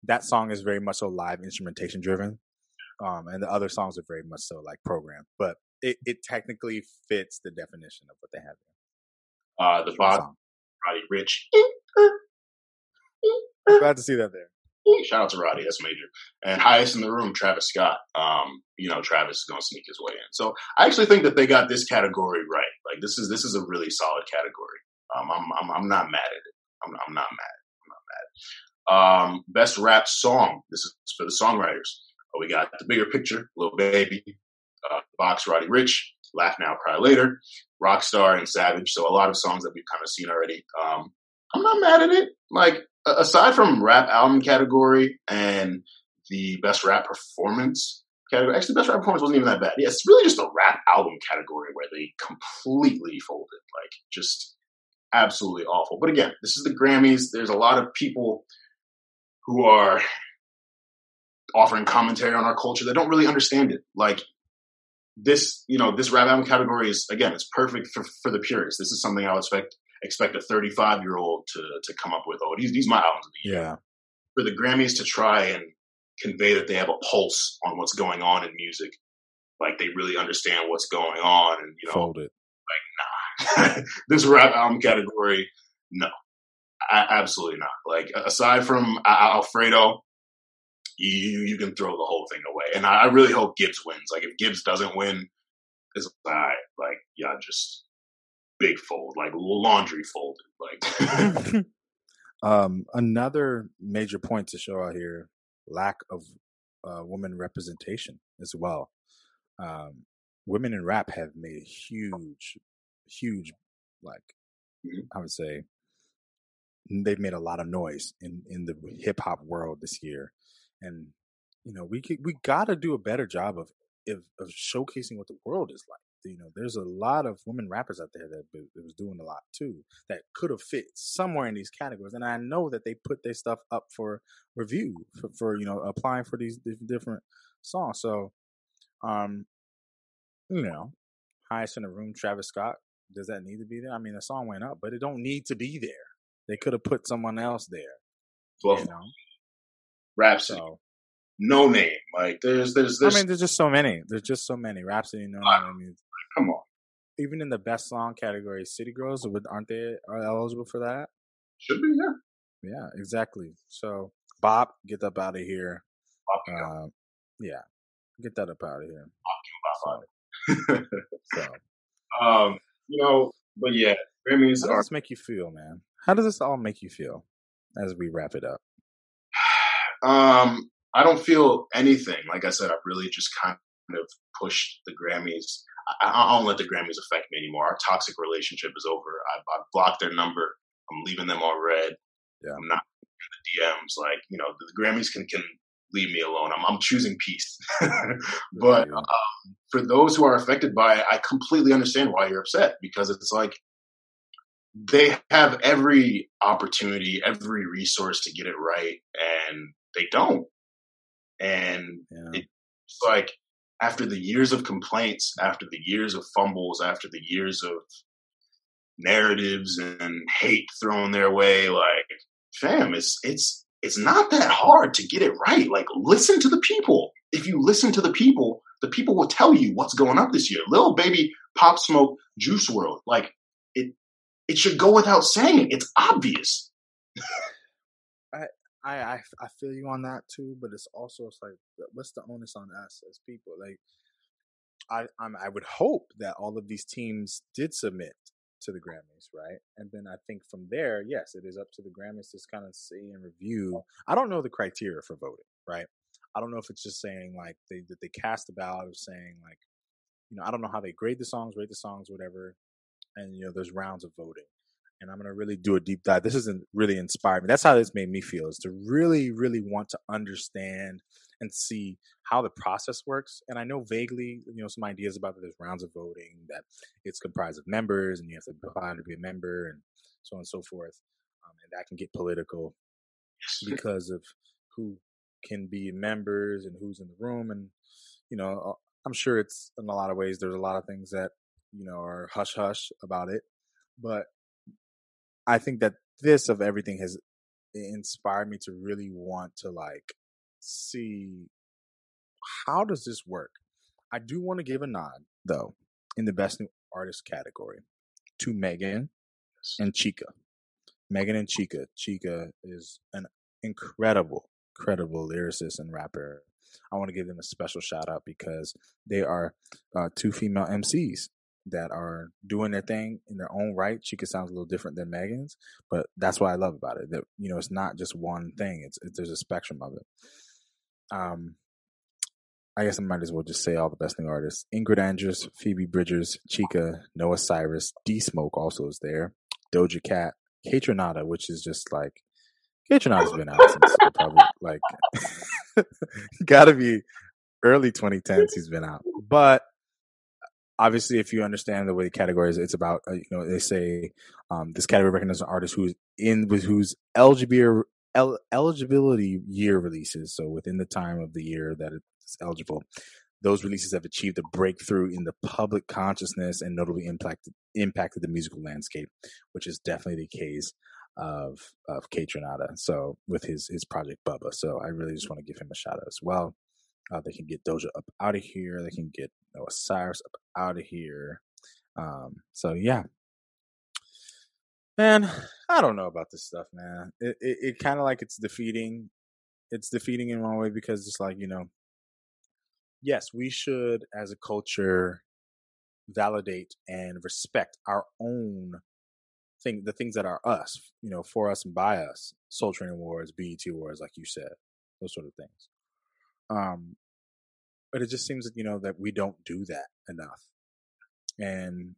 that song is very much so live instrumentation driven, um, and the other songs are very much so like programmed. But it, it technically fits the definition of what they have. Uh, the bottom, Roddy Ricch. Glad to see that there. Shout out to Roddy, that's major. And highest in the room, Travis Scott. Um, you know, Travis is gonna sneak his way in. So I actually think that they got this category right. Like this is this is a really solid category. Um, I'm, I'm, I'm not mad at it. I'm, I'm not mad. I'm not mad. Um, best rap song. This is for the songwriters. Uh, we got the bigger picture, Lil Baby, uh, Box, Roddy Ricch, Laugh Now, Cry Later, Rockstar, and Savage. So a lot of songs that we've kind of seen already. Um, I'm not mad at it. Like aside from rap album category and the best rap performance category, actually, best rap performance wasn't even that bad. Yeah, it's really just the rap album category where they completely folded. Like just absolutely awful. But again, this is the Grammys. There's a lot of people who are offering commentary on our culture that don't really understand it. Like this, you know, this rap album category is again, it's perfect for, for the purists. This is something I would expect expect a 35 year old to to come up with. Oh, these these my albums of the year. Yeah. For the Grammys to try and convey that they have a pulse on what's going on in music, like they really understand what's going on, and you know, fold it. Like, nah, this rap album category, no, absolutely not. Like aside from Alfredo, you you can throw the whole thing away. And I, I really hope Gibbs wins. Like if Gibbs doesn't win, it's like like yeah, just big fold, like laundry folded. Like um, another major point to show out here: lack of uh, woman representation as well. Um, women in rap have made a huge huge, like mm-hmm. I would say, they've made a lot of noise in in the hip hop world this year, and you know we we got to do a better job of, of, of showcasing what the world is like. You know, there's a lot of women rappers out there that, that was doing a lot too that could have fit somewhere in these categories, and I know that they put their stuff up for review for, for you know applying for these different songs. So, um, you know, highest in the room, Travis Scott does that need to be there? I mean, the song went up, but it don't need to be there. They could have put someone else there. Well, you know, Rapsody, so, Noname. Like there's, there's, there's. I mean, there's just so many. There's just so many. Rapsody, Noname. I mean, come on. Even in the best song category, City Girls, would aren't they are eligible for that? Should be, yeah. Yeah, exactly. So, Bob, get up out of here. Uh, yeah, get that up out of here. So, so. um, you know, but yeah, Grammys How does this make you feel, man? How does this all make you feel as we wrap it up? Um, I don't feel anything. Like I said, I've really just kind of pushed the Grammys. I, I don't let the Grammys affect me anymore. Our toxic relationship is over. I've, I've blocked their number. I'm leaving them all red. Yeah. I'm not in the DMs. Like you know, the, the Grammys can can leave me alone. I'm, I'm choosing peace. but um, for those who are affected by it, I completely understand why you're upset because it's like they have every opportunity, every resource to get it right, and they don't. And yeah. it's like after the years of complaints, after the years of fumbles, after the years of narratives and hate thrown their way, like, fam, it's it's it's not that hard to get it right. Like, listen to the people. If you listen to the people, the people will tell you what's going up this year. Lil Baby, Pop Smoke, Juice WRLD. Like, it it should go without saying. It's obvious. I, I I feel you on that too, but it's also it's like what's the onus on us as people? Like I I'm, I would hope that all of these teams did submit to the Grammys, right? And then I think from there, yes, it is up to the Grammys to kind of see and review. I don't know the criteria for voting, right? I don't know if it's just saying like they that they cast a ballot of saying like, you know, I don't know how they grade the songs, rate the songs, whatever. And you know, there's rounds of voting. And I'm gonna really do a deep dive. This isn't really inspired me. That's how this made me feel, is to really, really want to understand and see how the process works. And I know vaguely, you know, some ideas about that there's rounds of voting, that it's comprised of members and you have to apply to be a member and so on and so forth. Um, and that can get political because of who can be members and who's in the room. And, you know, I'm sure it's in a lot of ways, there's a lot of things that, you know, are hush hush about it. But I think that this of everything has inspired me to really want to like see how does this work. I do want to give a nod though in the best new artist category to Megan and Chika. Megan and Chika. Chika is an incredible, incredible lyricist and rapper. I want to give them a special shout out because they are uh, two female MCs that are doing their thing in their own right. Chika sounds a little different than Megan's, but that's what I love about it. That you know, it's not just one thing. It's, it's there's a spectrum of it. Um, I guess I might as well just say all the best new artists: Ingrid Andress, Phoebe Bridgers, Chika, Noah Cyrus, D Smoke also is there, Doja Cat, Kaytranada, which is just like Kaytranada's been out since probably like gotta be early 2010s. He's been out, but obviously, if you understand the way the category is, it's about uh, you know they say um, this category recognizes an artist who's in with whose LGBT el- eligibility year releases, so within the time of the year that it's eligible, those releases have achieved a breakthrough in the public consciousness and notably impacted impacted the musical landscape, which is definitely the case of of Kaytranada. So with his his project Bubba. So I really just want to give him a shout out as well. Uh, they can get Doja up out of here. They can get Noah Cyrus up out of here. Um, so yeah, man, I don't know about this stuff, man. It it, it kind of like it's defeating. It's defeating in one way because it's like you know, yes, we should as a culture validate and respect our own thing, the things that are us, you know, for us and by us. Soul Train Awards, BET Awards, like you said, those sort of things. Um, but it just seems that you know that we don't do that enough, and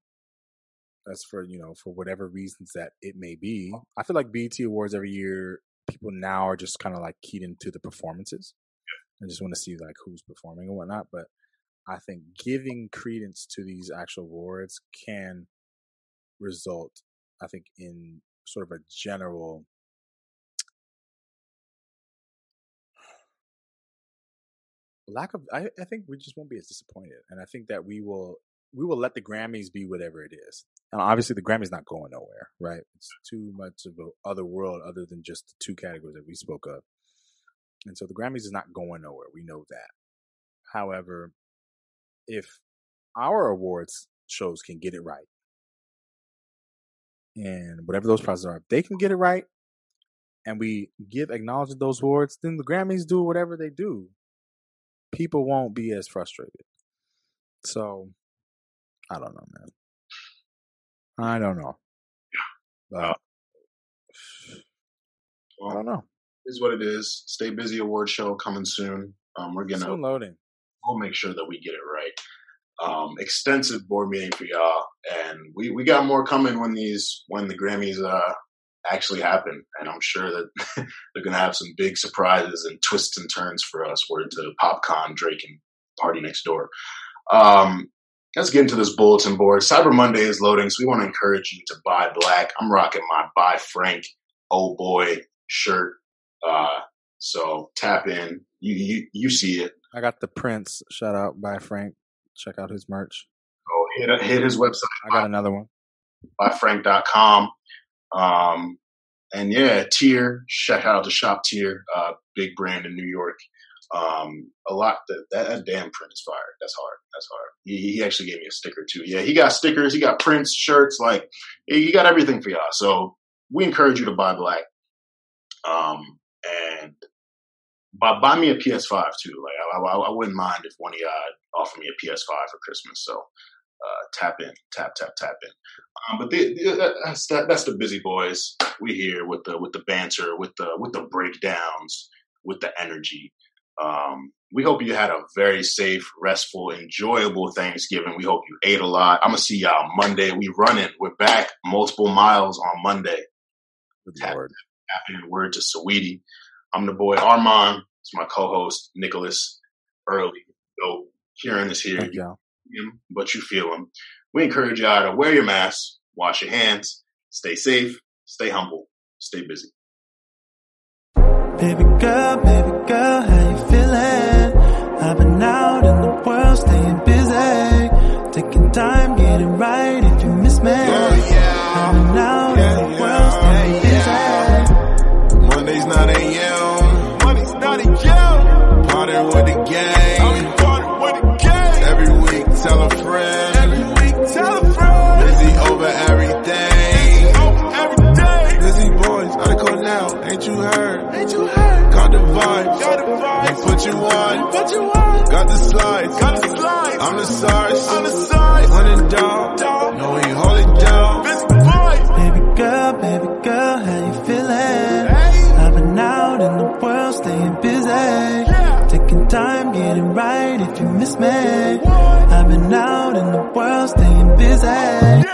that's for you know for whatever reasons that it may be. Oh. I feel like BET Awards every year, people now are just kind of like keyed into the performances. I just want to see like who's performing and whatnot. But I think giving credence to these actual awards can result, I think, in sort of a general lack of I, I think we just won't be as disappointed and i think that we will we will let the grammys be whatever it is and obviously the grammys not going nowhere right? It's too much of a other world other than just the two categories that we spoke of and so the grammys is not going nowhere we know that. However if our awards shows can get it right and whatever those processes are if they can get it right and we give acknowledgement those awards then the grammys do whatever they do. People won't be as frustrated. So I don't know, man. I don't know. But, well, I don't know. Is what it is. Stay busy award show coming soon. Um, we're gonna soon loading. We'll make sure that we get it right. Um, extensive board meeting for y'all, and we we got more coming when these when the Grammys uh actually happen. And I'm sure that they're going to have some big surprises and twists and turns for us. We're into PopCon, Drake, and PartyNextDoor. Um, let's get into this bulletin board. Cyber Monday is loading, so we want to encourage you to buy black. I'm rocking my Buy Frank Oh Boy shirt. Uh, so tap in. You, you you see it. I got the Prince. Shout out by Frank. Check out his merch. Oh, hit, hit his website. I got another one. Buyfrank.com. Um, and yeah, Tier, shout out to Shop Tier, uh, big brand in New York. Um, a lot that, that, damn print is fire. That's hard. That's hard. He, he, actually gave me a sticker too. Yeah, he got stickers. He got prints, shirts. Like he got everything for y'all. So we encourage you to buy black. Um, and buy, buy me a PS5 too. Like I, I, I, wouldn't mind if one of y'all offered me a PS5 for Christmas. So uh, tap in, tap tap tap in. Um, but that's that, that's the busy boys. We here with the with the banter, with the with the breakdowns, with the energy. Um, we hope you had a very safe, restful, enjoyable Thanksgiving. We hope you ate a lot. I'm gonna see y'all Monday. We running. We're back multiple miles on Monday. Tap, tapping word to Saweetie. I'm the boy Armand. It's my co-host Nicholas Early. So Kieran is here. You him, but you feel him. We encourage y'all to wear your mask, wash your hands, stay safe, stay humble, stay busy. Baby girl, baby girl, how you feeling? I've been out in the world, staying busy, taking time, getting right. If you miss me, oh, yeah. I've been out And put you on. Put you on. Got the slides. Got the slides. I'm the size. I'm the size. When in doubt, no, we hold it down. Busy boys. Baby girl, baby girl, how you feeling? Hey. I've been out in the world, staying busy. Yeah. Taking time, getting right. If you miss me, what? I've been out in the world, staying busy.